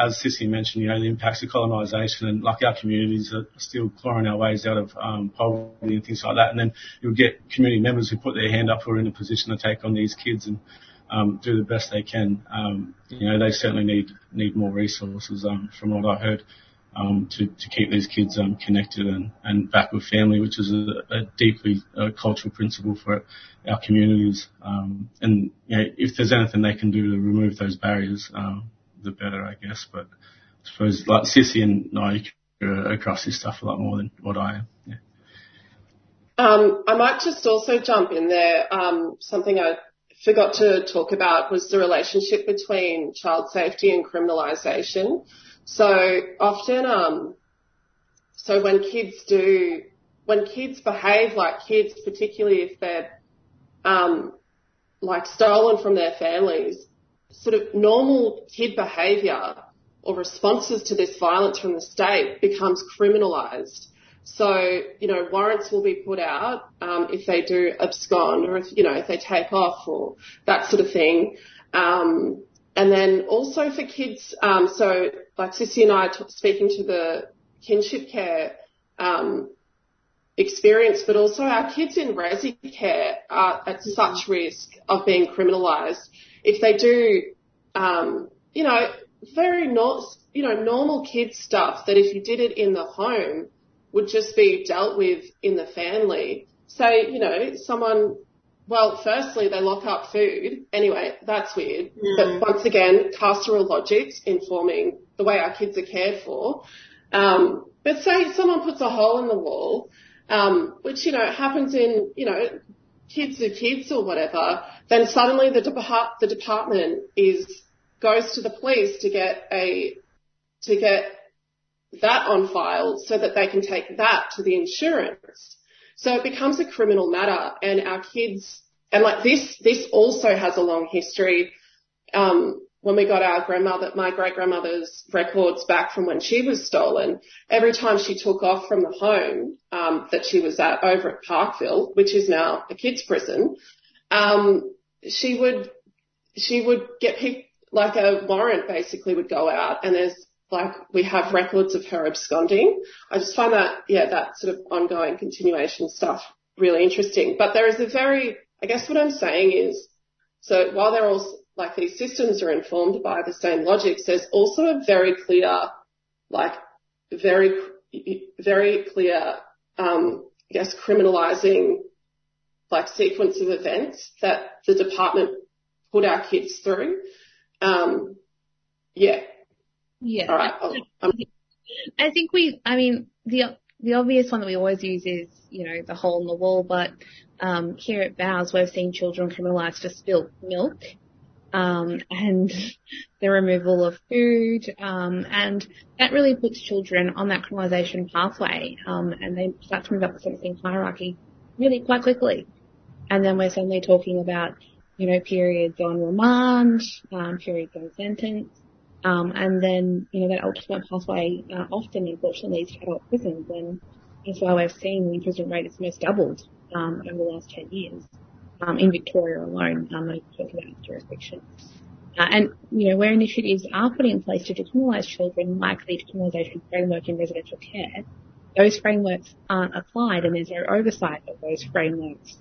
as Sissy mentioned, you know, the impacts of colonisation and like our communities are still clawing our ways out of um, poverty and things like that. And then you'll get community members who put their hand up who are in a position to take on these kids and um, do the best they can. Um, you know, they certainly need need more resources um, from what I heard um, to, to keep these kids um, connected and, and back with family, which is a, a deeply uh, cultural principle for our communities. And you know, if there's anything they can do to remove those barriers, the better, I guess. But I suppose like Sissy and I are across this stuff a lot more than what I am. Yeah. Um, I might just also jump in there. Um, something I forgot to talk about was the relationship between child safety and criminalisation. So often, um, so when kids do, when kids behave like kids, particularly if they're, um, like stolen from their families, sort of normal kid behaviour or responses to this violence from the state becomes criminalised. So, you know, warrants will be put out um, if they do abscond or if, you know, if they take off or that sort of thing. Um, and then also for kids, um, so like Sissy and I t- speaking to the kinship care um, experience, but also our kids in resi care are at such risk of being criminalised if they do, um, you know, very not, you know, normal kid stuff that if you did it in the home would just be dealt with in the family. Say, you know, someone, well, firstly, they lock up food. Anyway, that's weird. Mm. But once again, carceral logics informing the way our kids are cared for. Um, but say someone puts a hole in the wall, um, which, you know, happens in, you know, kids are kids or whatever, then suddenly the, depart- the department is, goes to the police to get a, to get that on file so that they can take that to the insurance. So it becomes a criminal matter and our kids, and like this, this also has a long history. Um, when we got our grandmother, my great grandmother's records back from when she was stolen, every time she took off from the home, um, that she was at over at Parkville, which is now a kids prison, um, she would, she would get picked, like a warrant basically would go out and there's like we have records of her absconding. I just find that, yeah, that sort of ongoing continuation stuff really interesting. But there is a very, I guess what I'm saying is, so while they're all, like these systems are informed by the same logics, there's also a very clear, like very, very clear, um, I guess criminalizing like sequence of events that the department put our kids through. Um, yeah, Yeah. all right. I'm I think we, I mean, the the obvious one that we always use is, you know, the hole in the wall, but um, here at VALS, we've seen children criminalised for spilt milk um, and the removal of food, um, and that really puts children on that criminalisation pathway, um, and they start to move up the sentencing hierarchy really quite quickly. And then we're suddenly talking about, you know, periods on remand, um, periods on sentence, um, and then, you know, that ultimate pathway uh, often, unfortunately, leads to adult prisons. And that's why we've seen the imprisonment rate has almost doubled um, over the last 10 years um, in Victoria alone. I'm not even talking about jurisdictions. Uh, and, you know, where initiatives are put in place to decriminalise children, like the decriminalisation framework in residential care, those frameworks aren't applied and there's no oversight of those frameworks.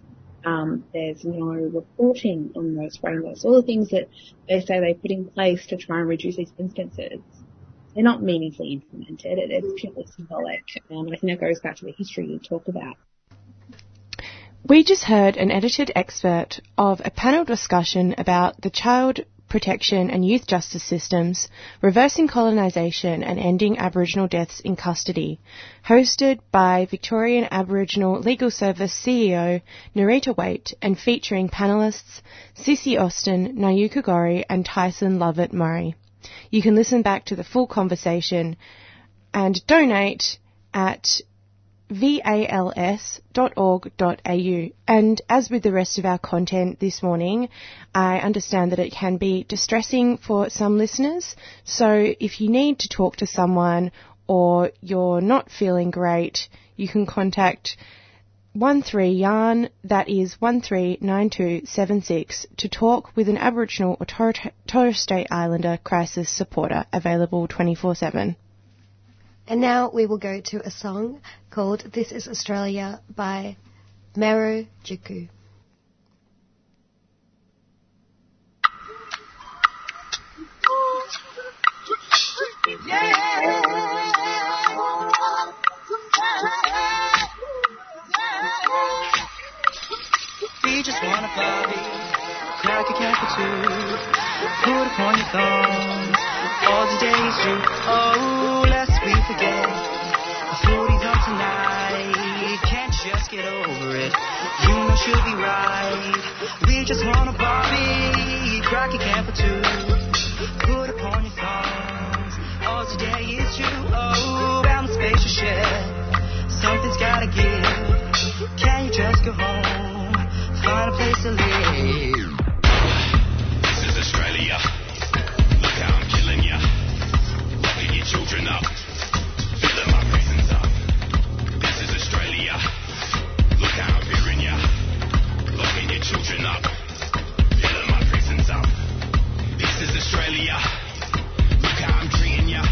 Um, there's no reporting on those frameworks. All the things that they say they put in place to try and reduce these instances, they're not meaningfully implemented. It, it's purely symbolic. Um, I think that goes back to the history you talked about. We just heard an edited excerpt of a panel discussion about the child protection and youth justice systems, reversing colonisation and ending Aboriginal deaths in custody, hosted by Victorian Aboriginal Legal Service CEO Nerita Waight and featuring panellists Sissy Austin, Nayuka Gorrie and Tyson Lovett Murray. You can listen back to the full conversation and donate at vals.org.au. And as with the rest of our content this morning, I understand that it can be distressing for some listeners. So if you need to talk to someone or you're not feeling great, you can contact 13 yarn that is 139276 to talk with an Aboriginal or Torres Strait Islander crisis supporter available 24/7. And now we will go to a song called This is Australia by Meru Jiku. Just wanna party, crack a put upon your. All the days oh, lest we forget. Foodie's on tonight, can't just get over it. You know she'll be right. We just wanna party, crack a cap or two, put upon your thumbs. All today is true, oh, bound the spacious shed. Something's gotta give. Can you just go home? Find a place to live. This is Australia. Look how I'm killing ya. Locking your children up. in. Look how I'm hearing ya. Locking your children up. Filling my prisons up. This is Australia. Look how I'm treating ya.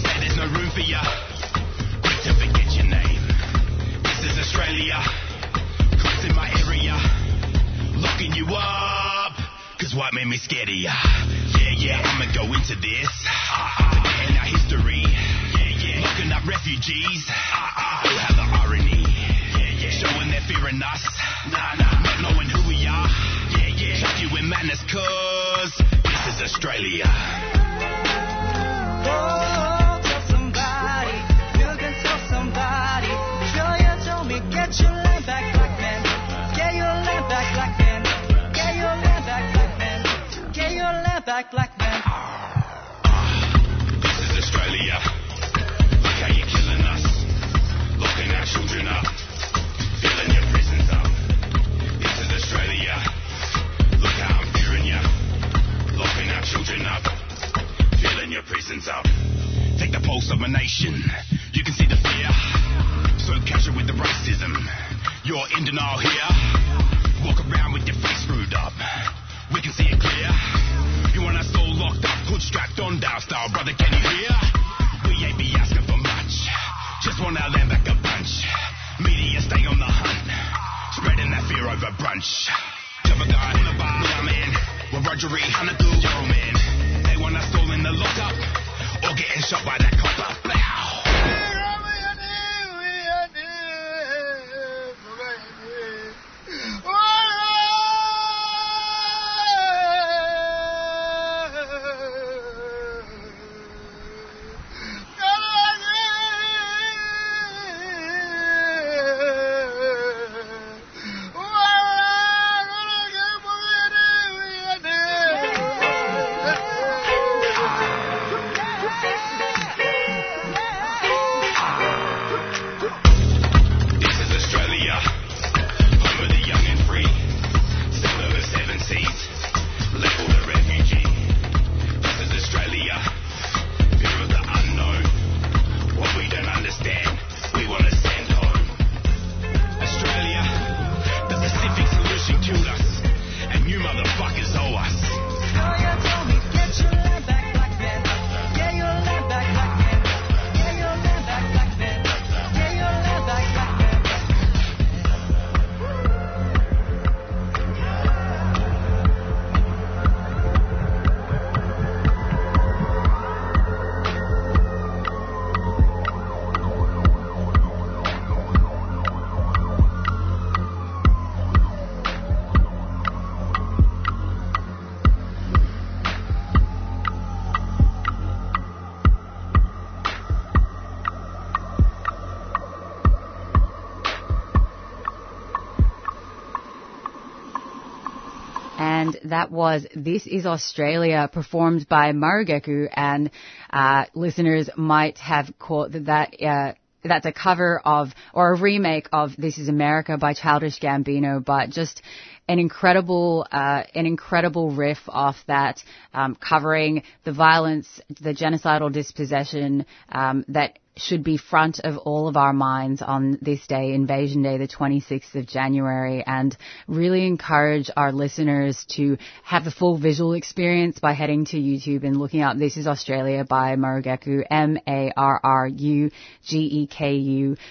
Say there's no room for ya. Quick to forget your name. This is Australia. Cops in my area. Locking you up. Cause white made me scared of ya. Yeah, yeah, I'ma go into this. Forgetting our history. Yeah, yeah. Locking up refugees yeah. Showing their fear in us. Nah, nah. Not knowing who we are. Yeah, yeah. Chuck you in madness, cause this is Australia. Oh, tell somebody, you can tell somebody. Sure you told me, get your land back, black man. Get your land back, black man. Get your land back, black man. Get your land back, black man. This is Australia. Look how you're killing us. Locking our children up. Strapped on down style, brother, can see the fear. So casual with the racism. You're in denial here. Walk around with your face screwed up. We can see it clear. You want us all locked up, hood strapped on down, style brother. Can you hear? We ain't be asking for much. Just want our land back over brunch. Cover guy on the bar, yeah, man. We're Rogery, Hanaku, yo, man. They want us all in the lockup. Or getting shot by that copper. That was This is Australia performed by Marrugeku and uh, listeners might have caught that, uh, that's a cover of or a remake of This Is America by Childish Gambino, but just an incredible, uh, an incredible riff off that, um, covering the violence, the genocidal dispossession um, that should be front of all of our minds on this day, Invasion Day, the 26th of January, and really encourage our listeners to have the full visual experience by heading to YouTube and looking up This is Australia by Marrugeku, M-A-R-R-U-G-E-K-U,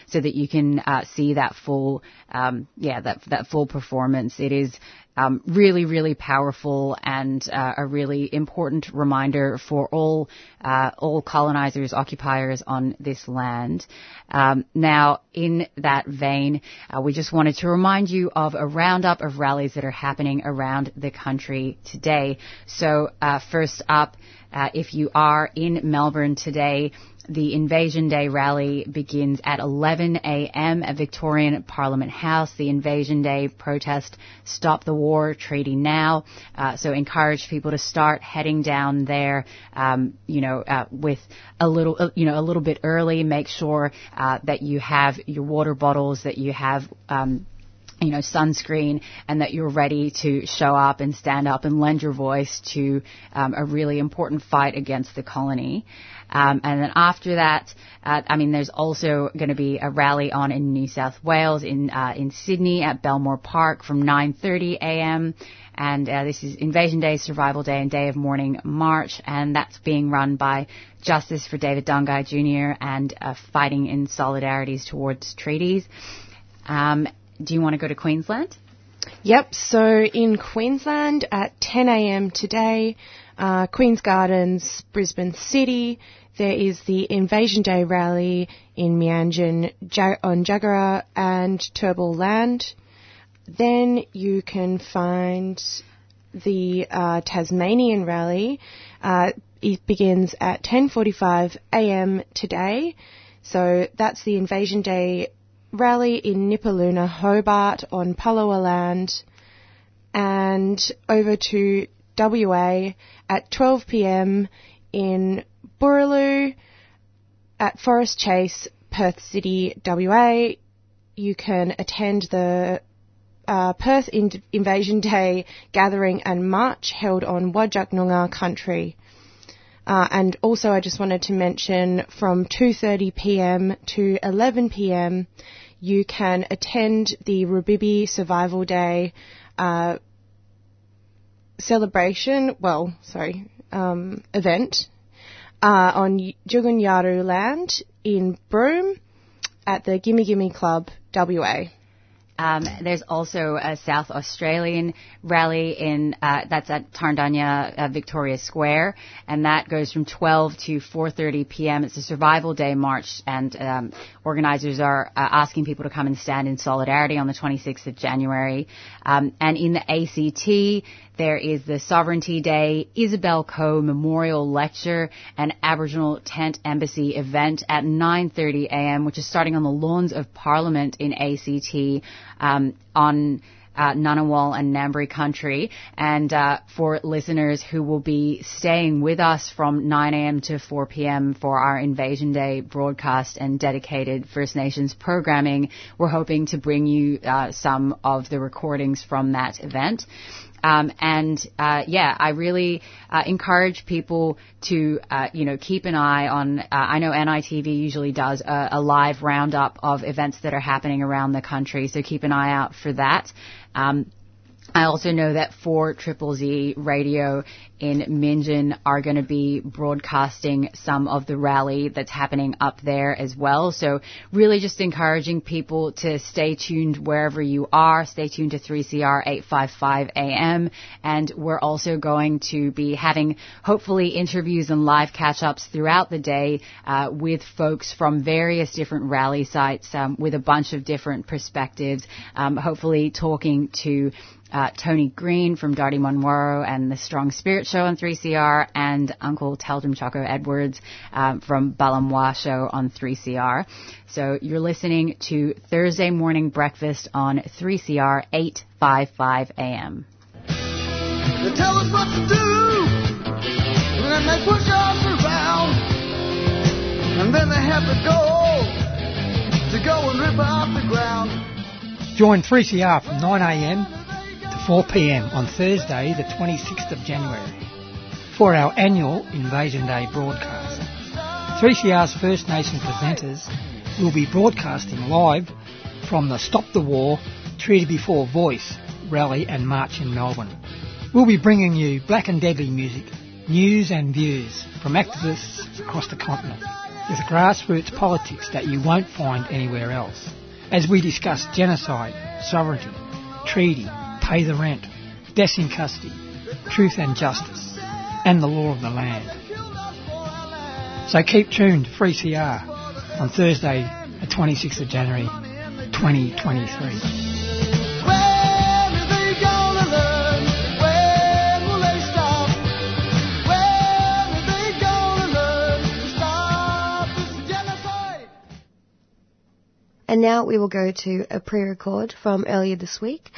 so that you can uh, see that full, um, yeah, that, that full performance. It is um, really, really powerful and uh, a really important reminder for all uh, all colonizers, occupiers on this land. Um, now, in that vein, uh, we just wanted to remind you of a roundup of rallies that are happening around the country today. So, uh, first up, uh, if you are in Melbourne today, the Invasion Day rally begins at 11 a.m. at Victorian Parliament House. The Invasion Day protest, Stop the War Treaty Now. Uh, so encourage people to start heading down there, um, you know, uh, with a little, uh, you know, a little bit early. Make sure uh, that you have your water bottles, that you have um, you know, sunscreen and that you're ready to show up and stand up and lend your voice to um, a really important fight against the colony. Um, and then after that, uh, I mean, there's also going to be a rally on in New South Wales, in uh, in Sydney at Belmore Park from 9:30 a.m. And uh, this is Invasion Day, Survival Day, and Day of Mourning March, and that's being run by Justice for David Dungay Jr. and uh, Fighting in Solidarities Towards Treaties. Um, do you want to go to Queensland? Yep, so in Queensland at 10am today, uh, Queen's Gardens, Brisbane City, there is the Invasion Day rally in Meanjin on Jagera and Turrbal land. Then you can find the uh, Tasmanian rally. Uh, it begins at 10:45 a.m. today. So that's the Invasion Day rally in Nipaluna, Hobart on Palawa land, and over to WA at 12 p.m. in Boorloo at Forest Chase, Perth City, WA. You can attend the uh, Perth In- Invasion Day gathering and march held on Whadjuk Noongar country. Uh, and also, I just wanted to mention from 2:30 p.m. to 11 p.m. you can attend the Rubibi Survival Day uh, celebration. Well, sorry, um, event uh, on Jugunyaru land in Broome at the Gimme Gimme Club, WA. Um, there's also a South Australian rally in uh, that's at Tarndanya uh, Victoria Square, and that goes from 12 to 4:30 p.m. It's a Survival Day march, and um, organizers are uh, asking people to come and stand in solidarity on the 26th of January. Um, and in the ACT, there is the Sovereignty Day Isabel Coe Memorial Lecture and Aboriginal Tent Embassy event at 9:30 a.m., which is starting on the lawns of Parliament in ACT um, on uh, Ngunnawal and Ngambri country. And uh, for listeners who will be staying with us from 9 a.m. to 4 p.m. for our Invasion Day broadcast and dedicated First Nations programming, we're hoping to bring you uh, some of the recordings from that event. Um, and uh, yeah, I really uh, encourage people to uh, you know keep an eye on. Uh, I know NITV usually does a, a, live roundup of events that are happening around the country, so keep an eye out for that. Um, I also know that 4 Triple Z Radio in Meanjin are going to be broadcasting some of the rally that's happening up there as well. So really just encouraging people to stay tuned wherever you are. Stay tuned to 3CR 855 AM. And we're also going to be having hopefully interviews and live catch-ups throughout the day uh, with folks from various different rally sites um, with a bunch of different perspectives. Um, hopefully talking to uh, Tony Green from Dardi Munwurro and the Strong Spirit Show on 3CR, and Uncle Teldrum Choco Edwards um, from Balamwa Show on 3CR. So you're listening to Thursday Morning Breakfast on 3CR 855 AM. They tell us what to do, and then they push us around, and then they have to go to go and rip out the ground. Join 3CR from 9am 4 pm on Thursday, the 26th of January, for our annual Invasion Day broadcast. 3CR's First Nation presenters will be broadcasting live from the Stop the War Treaty Before Voice rally and march in Melbourne. We'll be bringing you Black and Deadly music, news and views from activists across the continent with grassroots politics that you won't find anywhere else as we discuss genocide, sovereignty, treaty, pay the rent, death in custody, truth and justice, and the law of the land. So keep tuned. To 3CR on Thursday, the 26th of January, 2023. And now we will go to a pre-record from earlier this week.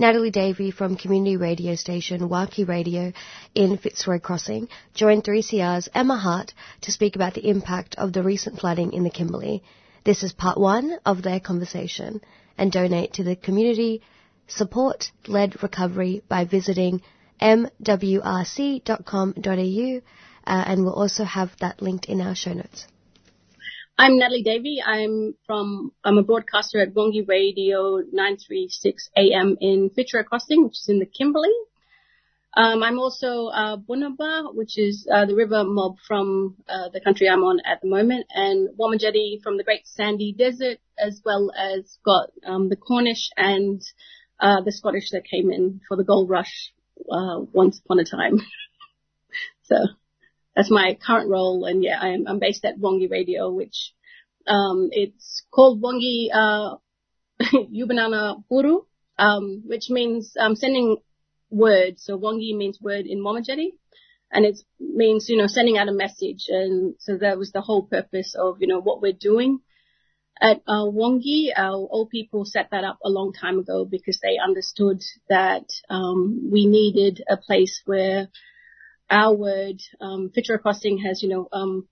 Natalie Davey from community radio station Wangki Radio in Fitzroy Crossing joined 3CR's Emma Hart to speak about the impact of the recent flooding in the Kimberley. This is part one of their conversation and donate to the community support led recovery by visiting mwrc.com.au uh, and we'll also have that linked in our show notes. I'm Natalie Davey. I'm from, I'm a broadcaster at Wangki Radio 936 AM in Fitzroy Crossing, which is in the Kimberley. Um, I'm also uh, Bunaba, which is uh, the river mob from uh, the country I'm on at the moment, and Wamajeti from the Great Sandy Desert, as well as got um, the Cornish and uh, the Scottish that came in for the gold rush uh, once upon a time. so that's my current role, and yeah, I'm, I'm based at Wangki Radio, which um, it's called Wangki uh, Yubanana Buru, um, which means um, sending word. So Wangki means word in Momajedi, and it means you know sending out a message, and so that was the whole purpose of you know what we're doing. At uh, Wangki, our old people set that up a long time ago because they understood that um, we needed a place where our word, um, Fitzroy Crossing has, you know, um,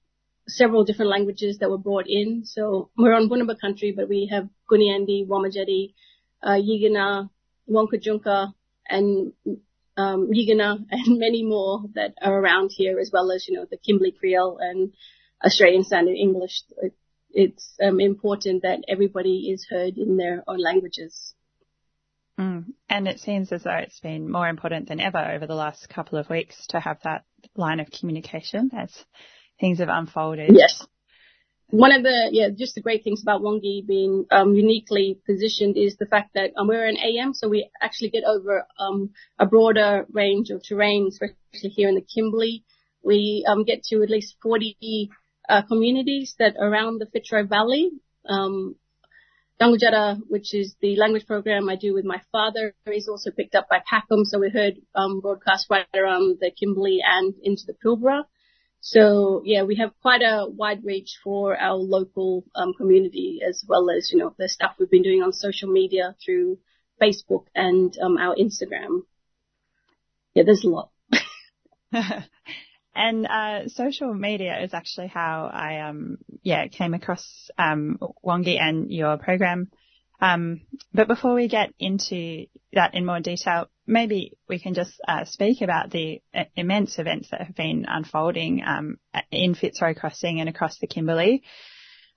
several different languages that were brought in. So we're on Bunaba country, but we have Guniandi, Wamajedi, uh, Yigana, Wonkajunka, and um, Yigana, and many more that are around here, as well as, you know, the Kimberley Creole and Australian Standard English it's um, important that everybody is heard in their own languages. Mm. And it seems as though it's been more important than ever over the last couple of weeks to have that line of communication as things have unfolded. Yes. One of the, yeah, just the great things about Wangki being um, uniquely positioned is the fact that um, we're an AM, so we actually get over um, a broader range of terrain, especially here in the Kimberley. We um, get to at least 40 uh, communities that around the Fitzroy Valley. Um, Dangujara, which is the language program I do with my father, is also picked up by PAKAM, so we heard um, broadcast right around the Kimberley and into the Pilbara. So yeah, we have quite a wide reach for our local um, community as well as you know the stuff we've been doing on social media through Facebook and um, our Instagram. Yeah, there's a lot. And uh, social media is actually how I um yeah came across um Wangki and your program. Um, but before we get into that in more detail, maybe we can just uh, speak about the uh, immense events that have been unfolding um, in Fitzroy Crossing and across the Kimberley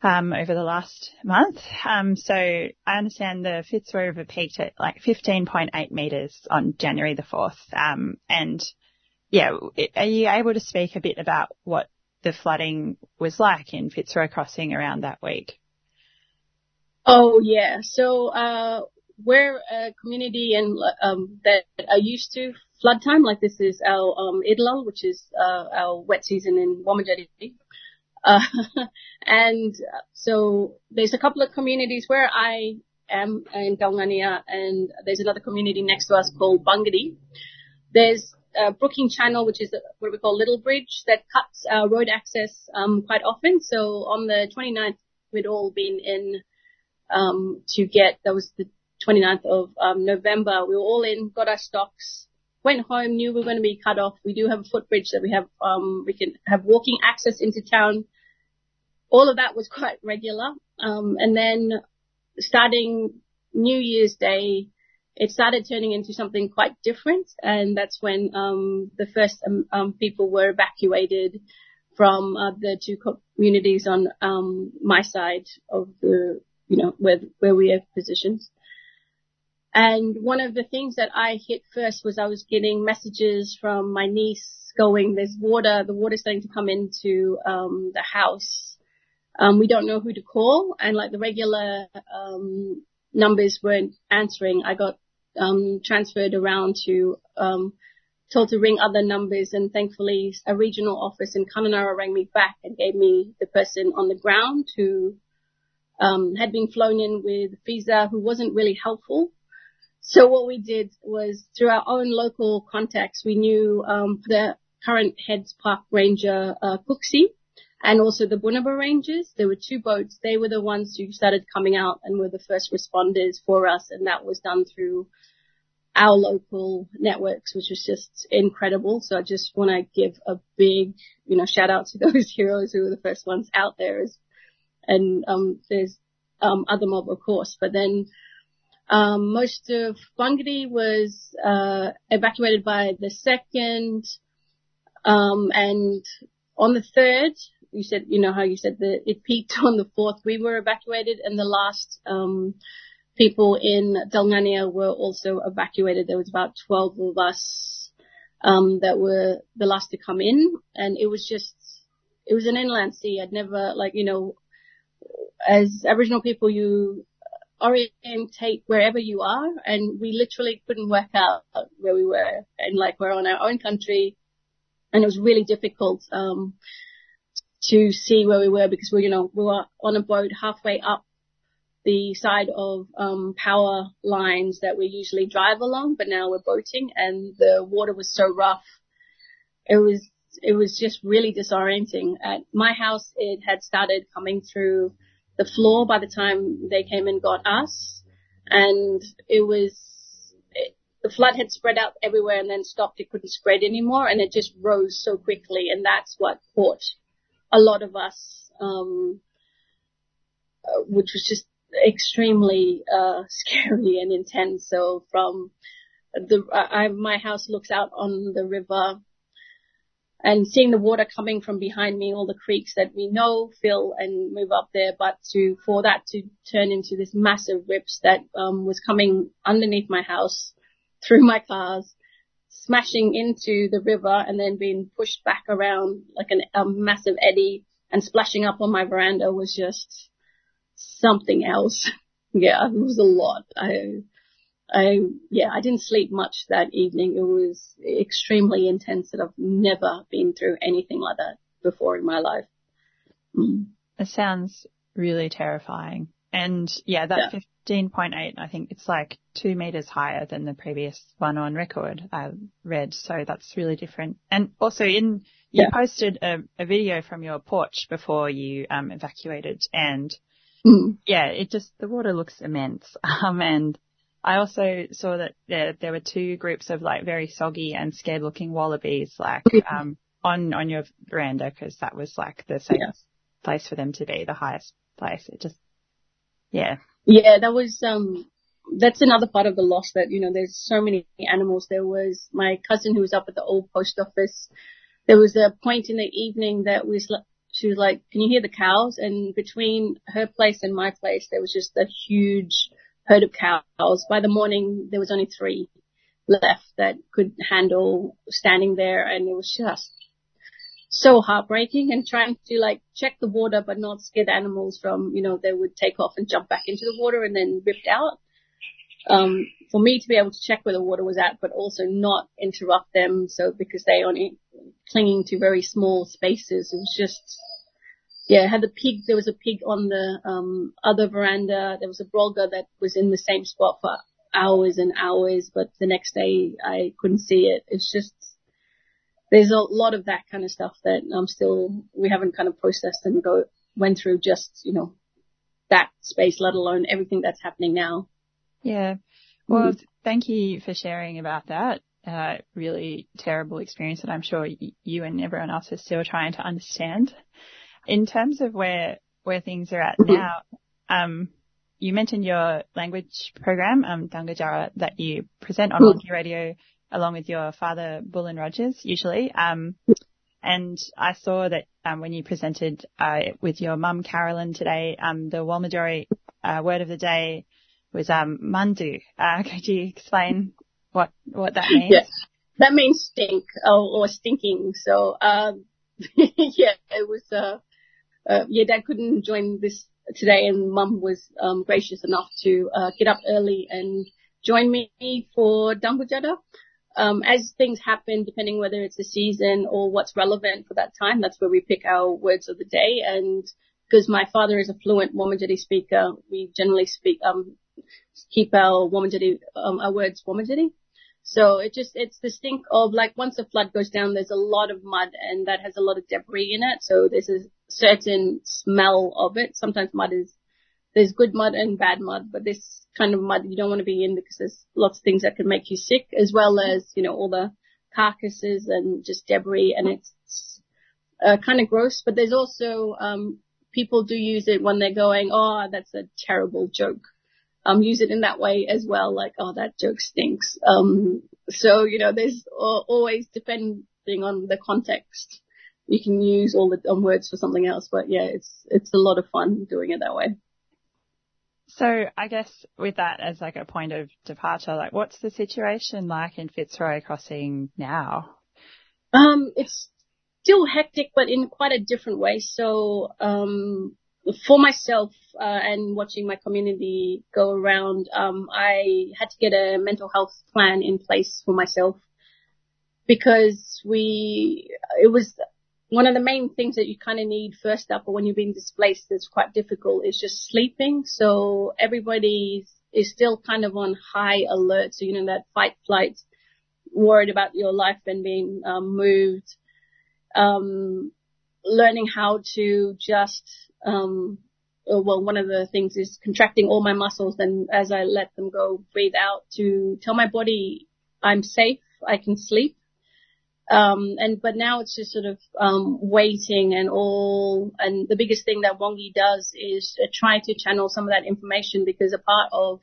um, over the last month. Um, so I understand the Fitzroy River peaked at like 15.8 metres on January the 4th, um, and yeah, are you able to speak a bit about what the flooding was like in Fitzroy Crossing around that week? Oh yeah, so uh, we're a community and um, that are used to flood time. Like this is our um, Idlal, which is uh, our wet season in Wamajadi. Uh, and so there's a couple of communities where I am in Taungania, and there's another community next to us called Bangadi. There's uh, Brooking Channel, which is what we call Little Bridge, that cuts our road access um, quite often. So on the 29th, we'd all been in um, to get, that was the 29th of um, November. We were all in, got our stocks, went home, knew we were going to be cut off. We do have a footbridge that we have, um, we can have walking access into town. All of that was quite regular. Um, and then starting New Year's Day, it started turning into something quite different, and that's when um, the first um, um, people were evacuated from uh, the two communities on um, my side of the, you know, where where we have positions. And one of the things that I hit first was I was getting messages from my niece going, "There's water. The water's starting to come into um, the house. Um, we don't know who to call." And like the regular um, numbers weren't answering. I got um, transferred around to um, told to ring other numbers, and thankfully a regional office in Kununurra rang me back and gave me the person on the ground who um, had been flown in with visa, who wasn't really helpful. So what we did was through our own local contacts, we knew um, the current heads park ranger uh, Cooksey and also the Bunaba Rangers. There were two boats. They were the ones who started coming out and were the first responders for us, and that was done through our local networks, which was just incredible. So I just want to give a big, you know, shout out to those heroes who were the first ones out there. And um, there's um, other mob, of course, but then um, most of Bangadi was uh, evacuated by the second, um, and on the third, you said, you know how you said that it peaked on the fourth. We were evacuated, and the last um, people in Dalngania were also evacuated. There was about 12 of us um, that were the last to come in, and it was just, it was an inland sea. I'd never, like, you know, as Aboriginal people, you orientate wherever you are, and we literally couldn't work out where we were, and like we're on our own country, and it was really difficult um, to see where we were because we, you know, we were on a boat halfway up the side of um, power lines that we usually drive along, but now we're boating, and the water was so rough. It was it was just really disorienting. At my house, it had started coming through the floor by the time they came and got us, and it was the flood had spread out everywhere and then stopped. It couldn't spread anymore, and it just rose so quickly, and that's what caught a lot of us, um, uh, which was just extremely uh, scary and intense. So from the I, my house looks out on the river and seeing the water coming from behind me, all the creeks that we know fill and move up there, but to for that to turn into this massive rips that um, was coming underneath my house, through my cars, smashing into the river, and then being pushed back around like an, a massive eddy and splashing up on my veranda was just something else. yeah, it was a lot. I I, yeah, I didn't sleep much that evening. It was extremely intense and I've never been through anything like that before in my life. Mm. It sounds really terrifying. And yeah, that yeah. 15.8, I think it's like two meters higher than the previous one on record I read. So that's really different. And also in, you yeah. posted a, a, video from your porch before you um, evacuated and mm. yeah, it just, the water looks immense. Um, and I also saw that there, there were two groups of like very soggy and scared looking wallabies like um, on on your veranda because that was like the safest yeah. place for them to be, the highest place. It just yeah. Yeah, that was um that's another part of the loss that you know there's so many animals. There was my cousin who was up at the old post office. There was a point in the evening that was she was like, "Can you hear the cows?" And between her place and my place, there was just a huge herd of cows. By the morning, there was only three left that could handle standing there, and it was just so heartbreaking. And trying to like check the water, but not scare the animals from, you know, they would take off and jump back into the water and then ripped out. Um, for me to be able to check where the water was at, but also not interrupt them. So because they only clinging to very small spaces, it was just yeah, had the pig. There was a pig on the um, other veranda. There was a brolga that was in the same spot for hours and hours, but the next day I couldn't see it. It's just there's a lot of that kind of stuff that I'm still we haven't kind of processed and go went through just you know that space, let alone everything that's happening now. Yeah. Well, mm-hmm. thank you for sharing about that. Uh, really terrible experience that I'm sure you and everyone else is still trying to understand. In terms of where where things are at now, um, you mentioned your language program, um, Dangajara, that you present on Wangki Radio along with your father, Bullen Rogers, usually. Um, and I saw that um, when you presented uh, with your mum, Carolyn, today, um, the Walmadjori uh, word of the day was um, mandu. Uh, could you explain what what that means? Yes, that means stink or, or stinking. So um, yeah, it was uh, uh, yeah, dad couldn't join this today and mum was um, gracious enough to uh, get up early and join me for Dambujada. Um, as things happen, depending whether it's the season or what's relevant for that time, that's where we pick our words of the day. And because my father is a fluent Wamajiri speaker, we generally speak, um, keep our Wamajiri, um, our words Wamajiri. So it just, it's the stink of like once the flood goes down, there's a lot of mud and that has a lot of debris in it. So there's a certain smell of it. Sometimes mud is, there's good mud and bad mud, but this kind of mud you don't want to be in because there's lots of things that can make you sick as well as, you know, all the carcasses and just debris and it's uh, kind of gross, but there's also, um, people do use it when they're going, oh, that's a terrible joke. Um, use it in that way as well, like, oh, that joke stinks. Um, so, you know, there's always depending on the context you can use all the um, words for something else. But yeah, it's it's a lot of fun doing it that way. So I guess with that as like a point of departure, like what's the situation like in Fitzroy Crossing now? Um, it's still hectic, but in quite a different way. So, um, for myself uh, and watching my community go around, um, I had to get a mental health plan in place for myself because we it was one of the main things that you kind of need first up when you're being displaced that's quite difficult is just sleeping. So everybody is still kind of on high alert. So, you know, that fight, flight, worried about your life and being um, moved. Um, learning how to just, um, well, one of the things is contracting all my muscles and as I let them go, breathe out to tell my body I'm safe, I can sleep. Um, and, but now it's just sort of, um, waiting and all, and the biggest thing that Wangki does is uh, try to channel some of that information because a part of,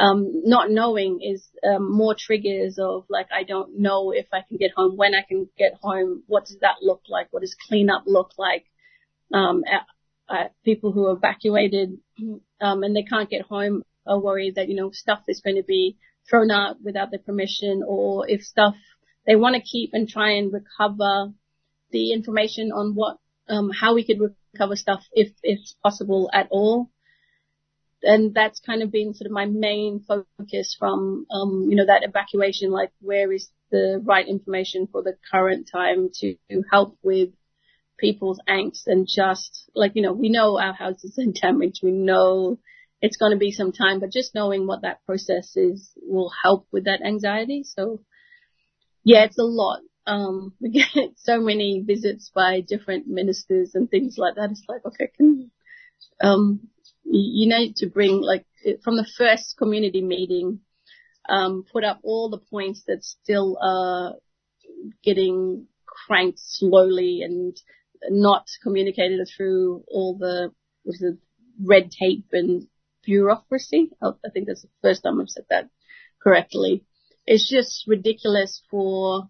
um, not knowing is, um, more triggers of like, I don't know if I can get home, when I can get home, what does that look like? What does cleanup look like? Um, uh, people who are evacuated, um, and they can't get home are worried that, you know, stuff is going to be thrown out without their permission or if stuff they want to keep and try and recover the information on what, um, how we could recover stuff if, if possible at all. And that's kind of been sort of my main focus from, um, you know, that evacuation, like where is the right information for the current time to, to help with people's angst and just like, you know, we know our houses are damaged. We know it's going to be some time, but just knowing what that process is will help with that anxiety. So yeah, it's a lot. Um, we get so many visits by different ministers and things like that. It's like, okay, can, um, you need to bring like from the first community meeting, um, put up all the points that still are getting cranked slowly and not communicated through all the, the red tape and bureaucracy. I think that's the first time I've said that correctly it's just ridiculous for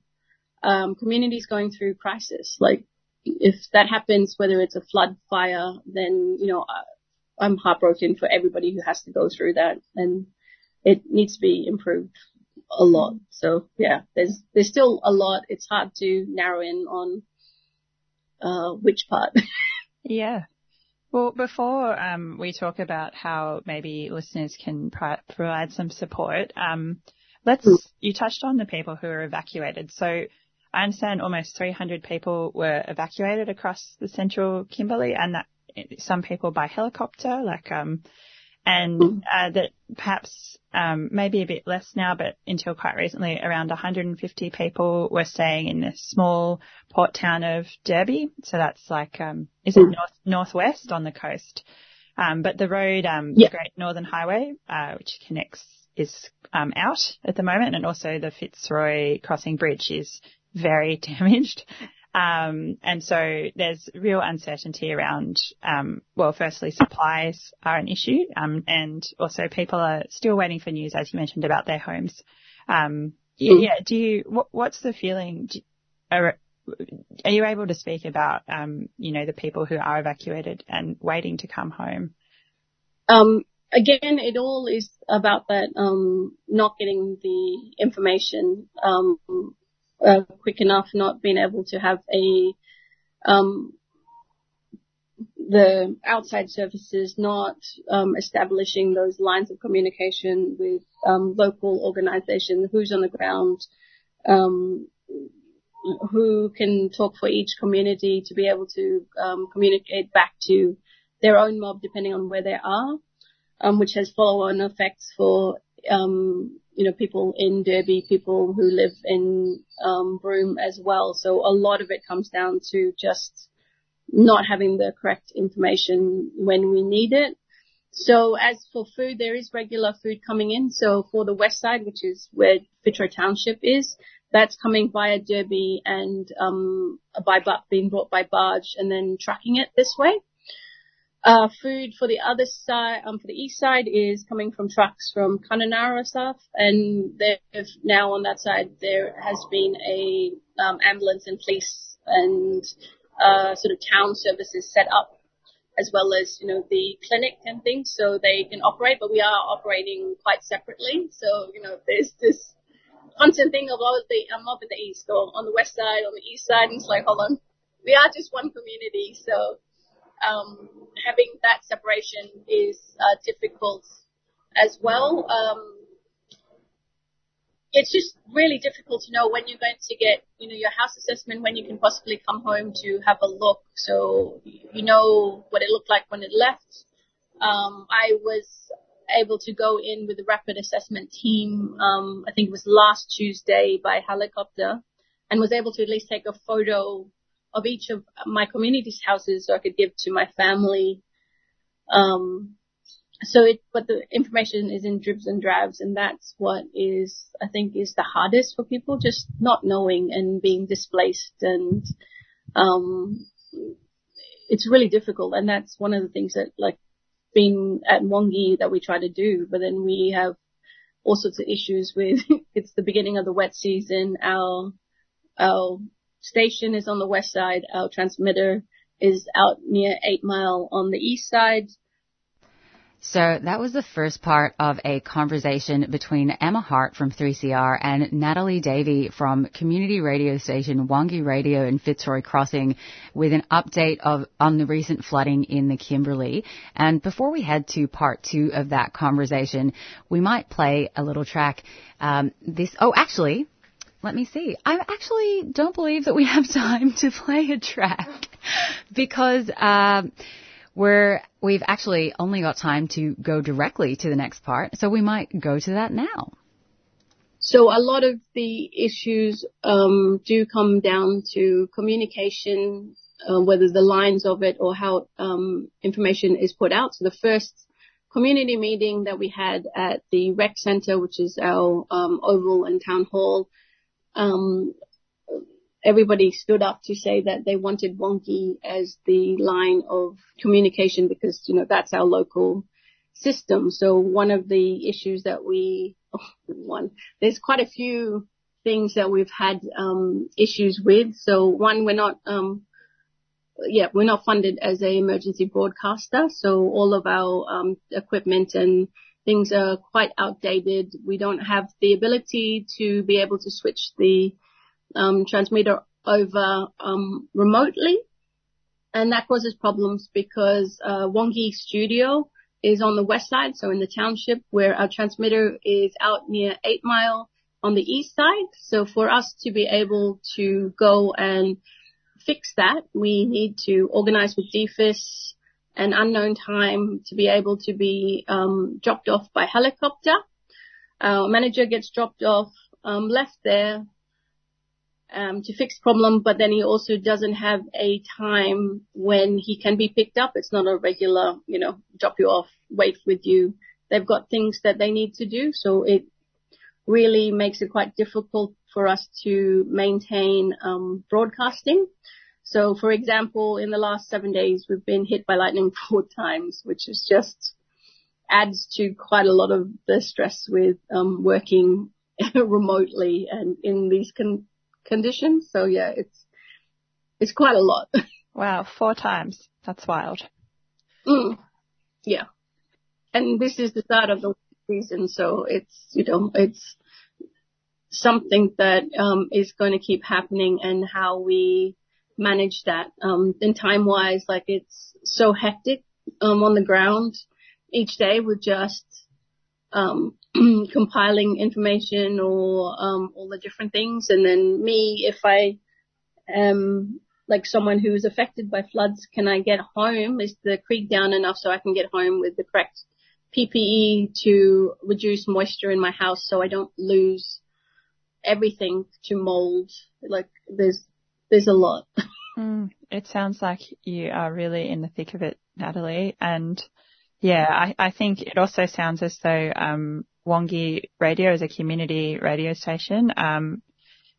um, communities going through crisis. Like if that happens, whether it's a flood, fire, then you know I, I'm heartbroken for everybody who has to go through that, and it needs to be improved a lot. So yeah, there's there's still a lot. It's hard to narrow in on uh, which part. yeah. Well, before um, we talk about how maybe listeners can provide some support, um, Let's, you touched on the people who were evacuated. So I understand almost 300 people were evacuated across the central Kimberley and that some people by helicopter, like, um, and uh, that perhaps um, maybe a bit less now, but until quite recently, around 150 people were staying in the small port town of Derby. So that's like, um, is it north northwest on the coast? Um, but the road, um, yeah. the Great Northern Highway, uh, which connects is um, out at the moment, and also the Fitzroy Crossing Bridge is very damaged. Um, and so there's real uncertainty around, um, well, firstly, supplies are an issue, um, and also people are still waiting for news, as you mentioned, about their homes. Um, mm. yeah, do you, what, what's the feeling? Do, are, are you able to speak about, um, you know, the people who are evacuated and waiting to come home? Um, again, it all is about that um, not getting the information um, uh, quick enough, not being able to have a um, the outside services not um, establishing those lines of communication with um, local organizations, who's on the ground, um, who can talk for each community to be able to communicate back to their own mob depending on where they are um, which has follow-on effects for um, you know people in Derby, people who live in um, Broome as well. So a lot of it comes down to just not having the correct information when we need it. So as for food, there is regular food coming in. So for the west side, which is where Fitzroy Township is, that's coming via Derby and um, by being brought by barge and then tracking it this way. Uh, food for the other side, um, for the east side is coming from trucks from Kununurra stuff, and they've now on that side there has been a um, ambulance and police and uh, sort of town services set up, as well as you know the clinic and things, so they can operate. But we are operating quite separately, so you know there's this constant thing of all the I'm up in the east or on the west side, on the east side, and it's like hold on, we are just one community, so um, having that separation is uh, difficult as well. Um, it's just really difficult to know when you're going to get, you know, your house assessment, when you can possibly come home to have a look, so you know what it looked like when it left. Um, I was able to go in with the rapid assessment team. Um, I think it was last Tuesday by helicopter, and was able to at least take a photo of each of my community's houses so I could give to my family. Um, so it, but the information is in dribs and drabs, and that's what is, I think, is the hardest for people, just not knowing and being displaced, and um, it's really difficult. And that's one of the things that, like, being at Wangki that we try to do, but then we have all sorts of issues with. it's the beginning of the wet season. Our our station is on the west side. Our transmitter is out near Eight Mile on the east side. So that was the first part of a conversation between Emma Hart from 3CR and Natalie Davey from community radio station Wangki Radio in Fitzroy Crossing with an update of on the recent flooding in the Kimberley. And before we head to part two of that conversation, we might play a little track. Um, this oh actually. Let me see. I actually don't believe that we have time to play a track because um, we're we've actually only got time to go directly to the next part, so we might go to that now. So a lot of the issues um, do come down to communication, uh, whether the lines of it or how um, information is put out. So the first community meeting that we had at the rec center, which is our um, oval and town hall, everybody stood up to say that they wanted Wangki as the line of communication because, you know, that's our local system. So one of the issues that we, oh, one, there's quite a few things that we've had, um, issues with. So one, we're not, um, yeah, we're not funded as a emergency broadcaster. So all of our, um, equipment and things are quite outdated. We don't have the ability to be able to switch the um, transmitter over um, remotely, and that causes problems because uh, Wangki Studio is on the west side, so in the township, where our transmitter is out near Eight Mile on the east side. So for us to be able to go and fix that, we need to organize with DFES an unknown time to be able to be um, dropped off by helicopter. Our manager gets dropped off, um, left there um, to fix problem, but then he also doesn't have a time when he can be picked up. It's not a regular, you know, drop you off, wait with you. They've got things that they need to do, so it really makes it quite difficult for us to maintain um, broadcasting. So, for example, in the last seven days, we've been hit by lightning four times, which is just adds to quite a lot of the stress with um, working remotely and in these con- conditions. So yeah, it's it's quite a lot. Wow, four times. That's wild. Mm. Yeah, and this is the start of the season, so it's you know it's something that um, is going to keep happening, and how we manage that. Um, in time wise, like it's so hectic um, on the ground each day with just um, compiling information or um, all the different things. And then me, if I am like someone who is affected by floods, can I get home? Is the creek down enough so I can get home with the correct PPE to reduce moisture in my house so I don't lose everything to mold? Like there's there's a lot. Mm, it sounds like you are really in the thick of it, Natalie. And yeah, I, I think it also sounds as though um, Wangki Radio is a community radio station. Um,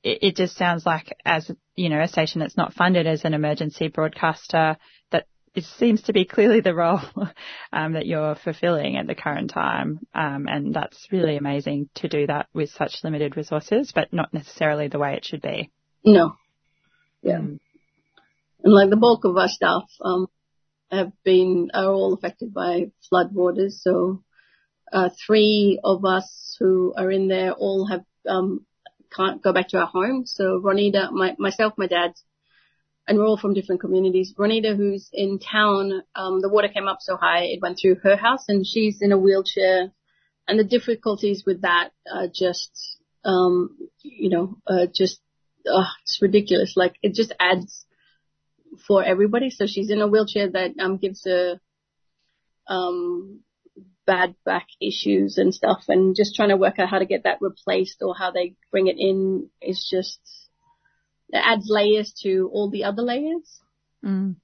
it, it, just sounds like as, you know, a station that's not funded as an emergency broadcaster that it seems to be clearly the role um, that you're fulfilling at the current time. Um, and that's really amazing to do that with such limited resources, but not necessarily the way it should be. No. Yeah. Mm. And like the bulk of our staff, um, have been, are all affected by flood waters. So, uh, three of us who are in there all have um, can't go back to our home. So Ronita, my, myself, my dad, and we're all from different communities. Ronita, who's in town, um, the water came up so high it went through her house, and she's in a wheelchair. And the difficulties with that are just, um, you know, uh, just, uh, it's ridiculous. Like it just adds for everybody. So she's in a wheelchair that um, gives her um, bad back issues and stuff, and just trying to work out how to get that replaced or how they bring it in is just it adds layers to all the other layers. Mm.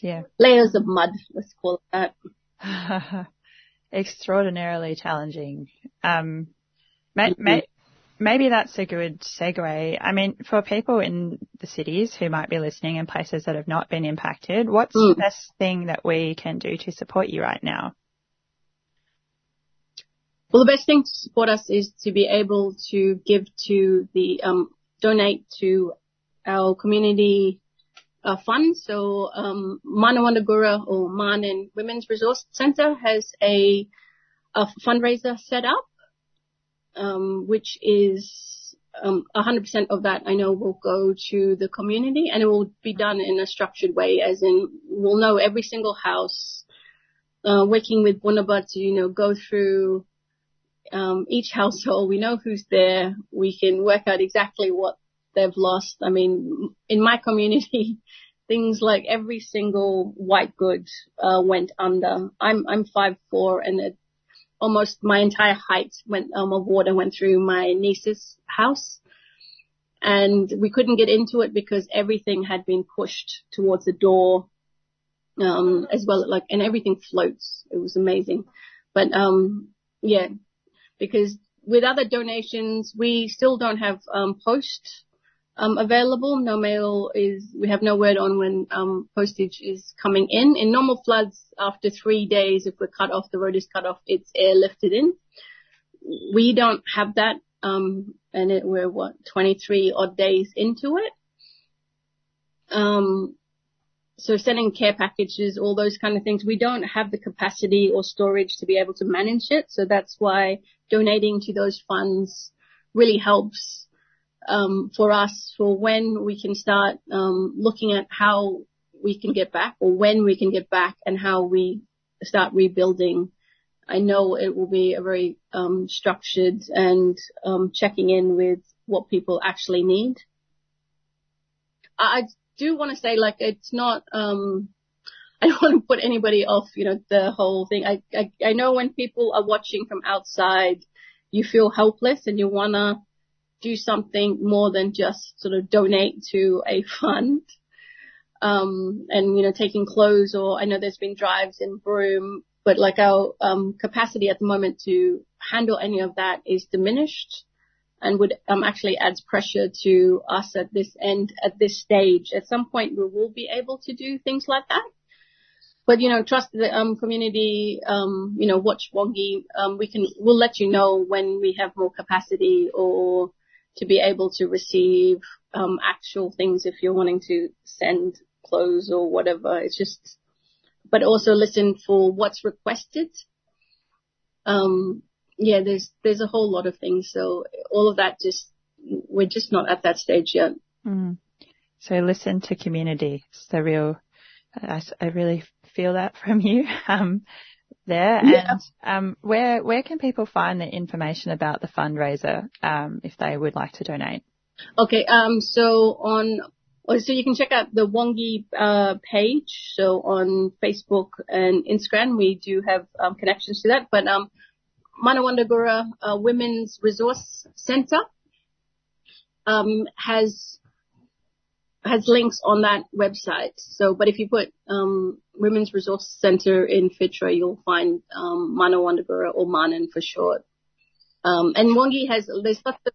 Yeah. Layers of mud, let's call it that. Extraordinarily challenging. Um, may, may, maybe that's a good segue. I mean, for people in the cities who might be listening in places that have not been impacted, what's Mm. the best thing that we can do to support you right now? Well, the best thing to support us is to be able to give to the, um, donate to our community uh, fund. So, um, Marninwarntikura or Marnin Women's Resource Center has a, a fundraiser set up, um, which is, um, 100% of that I know will go to the community and it will be done in a structured way as in we'll know every single house, uh, working with Bunaba to, you know, go through um, each household. We know who's there. We can work out exactly what they've lost. I mean, in my community, things like every single white good uh, went under. I'm I'm five four, and it, almost my entire height went um, of water went through my niece's house, and we couldn't get into it because everything had been pushed towards the door. Um, as well, like, and everything floats. It was amazing. But, um, yeah, because with other donations, we still don't have um, post available. No mail is. We have no word on when um, postage is coming in. In normal floods, after three days, if we're cut off, the road is cut off, it's airlifted in. We don't have that, um, and it, we're what 23 odd days into it. Um, so sending care packages, all those kind of things, we don't have the capacity or storage to be able to manage it. So that's why donating to those funds really helps um, for us for when we can start um, looking at how we can get back or when we can get back and how we start rebuilding. I know it will be a very um, structured and um, checking in with what people actually need. I do want to say, like, it's not. Um, I don't want to put anybody off, you know, the whole thing. I, I I know when people are watching from outside, you feel helpless and you wanna do something more than just sort of donate to a fund. Um, and you know, taking clothes or I know there's been drives in Broome, but like our um, capacity at the moment to handle any of that is diminished and would um, actually adds pressure to us at this end, at this stage. At some point, we will be able to do things like that. But you know, trust the um, community. Um, you know, watch Wangki. Um, we can. We'll let you know when we have more capacity or to be able to receive um, actual things if you're wanting to send clothes or whatever. It's just, but also listen for what's requested. Um, yeah, there's there's a whole lot of things. So all of that just we're just not at that stage yet. Mm. So listen to community. It's the real. I, I really feel that from you um, there. Yeah. And um, where where can people find the information about the fundraiser um, if they would like to donate? Okay, um, so on, so you can check out the Wangki uh, page. So on Facebook and Instagram, we do have um, connections to that. But um, Marninwarntikura uh, Women's Resource Center um, has has links on that website. So, but if you put um, Women's Resource Center in Fitra, you'll find um, Marninwarntikura or Marnin for short. Um, and Wangki has there's lots of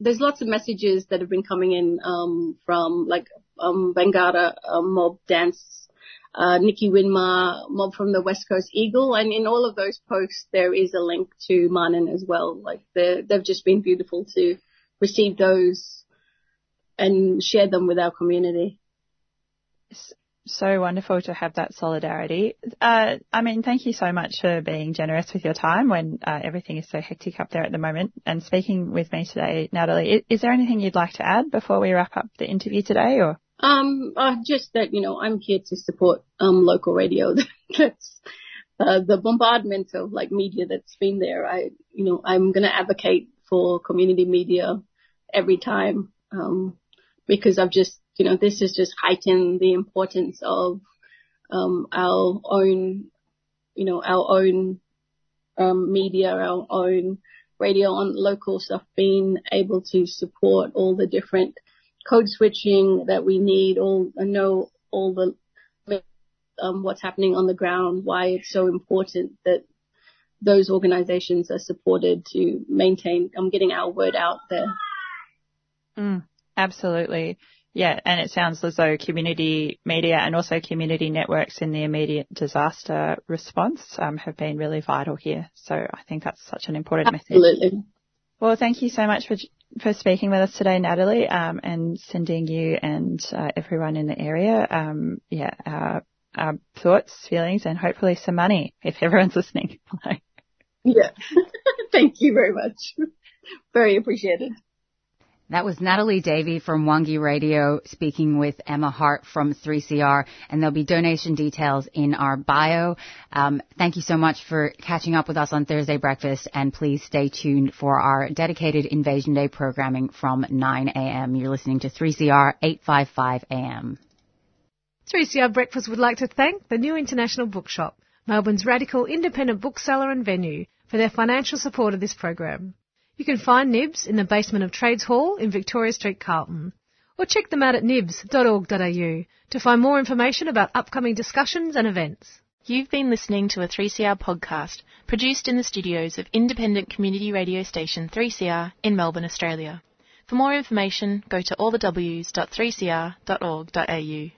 there's lots of messages that have been coming in um, from like um, uh, mob dance, uh, Nikki Winmar mob from the West Coast Eagle, and in all of those posts there is a link to Marnin as well. Like they've just been beautiful to receive those and share them with our community. So wonderful to have that solidarity. Uh, I mean, thank you so much for being generous with your time when uh, everything is so hectic up there at the moment and speaking with me today, Natalie. Is, is there anything you'd like to add before we wrap up the interview today or? Um, uh, just that, you know, I'm here to support, um, local radio. that's, uh, the bombardment of like media that's been there. I, you know, I'm going to advocate for community media every time, um, because I've just, you know, this has just heightened the importance of, um, our own, you know, our own, um, media, our own radio on local stuff being able to support all the different code switching that we need, all know all the um, what's happening on the ground, why it's so important that those organizations are supported to maintain um, getting our word out there. Mm, absolutely. Yeah, and it sounds as though community media and also community networks in the immediate disaster response um, have been really vital here. So I think that's such an important Absolutely. message. Well, thank you so much for for speaking with us today, Natalie, um, and sending you and uh, everyone in the area, um, yeah, our, our thoughts, feelings, and hopefully some money if everyone's listening. yeah, thank you very much. Very appreciated. That was Natalie Davey from Wangki Radio speaking with Emma Hart from 3CR, and there'll be donation details in our bio. Um, thank you so much for catching up with us on Thursday Breakfast, and please stay tuned for our dedicated Invasion Day programming from 9 a.m. You're listening to 3CR 855 a.m. 3CR Breakfast would like to thank the New International Bookshop, Melbourne's radical independent bookseller and venue, for their financial support of this program. You can find Nibs in the basement of Trades Hall in Victoria Street, Carlton. Or check them out at nibs.org.au to find more information about upcoming discussions and events. You've been listening to a 3CR podcast produced in the studios of independent community radio station 3CR in Melbourne, Australia. For more information, go to allthews.3cr.org.au.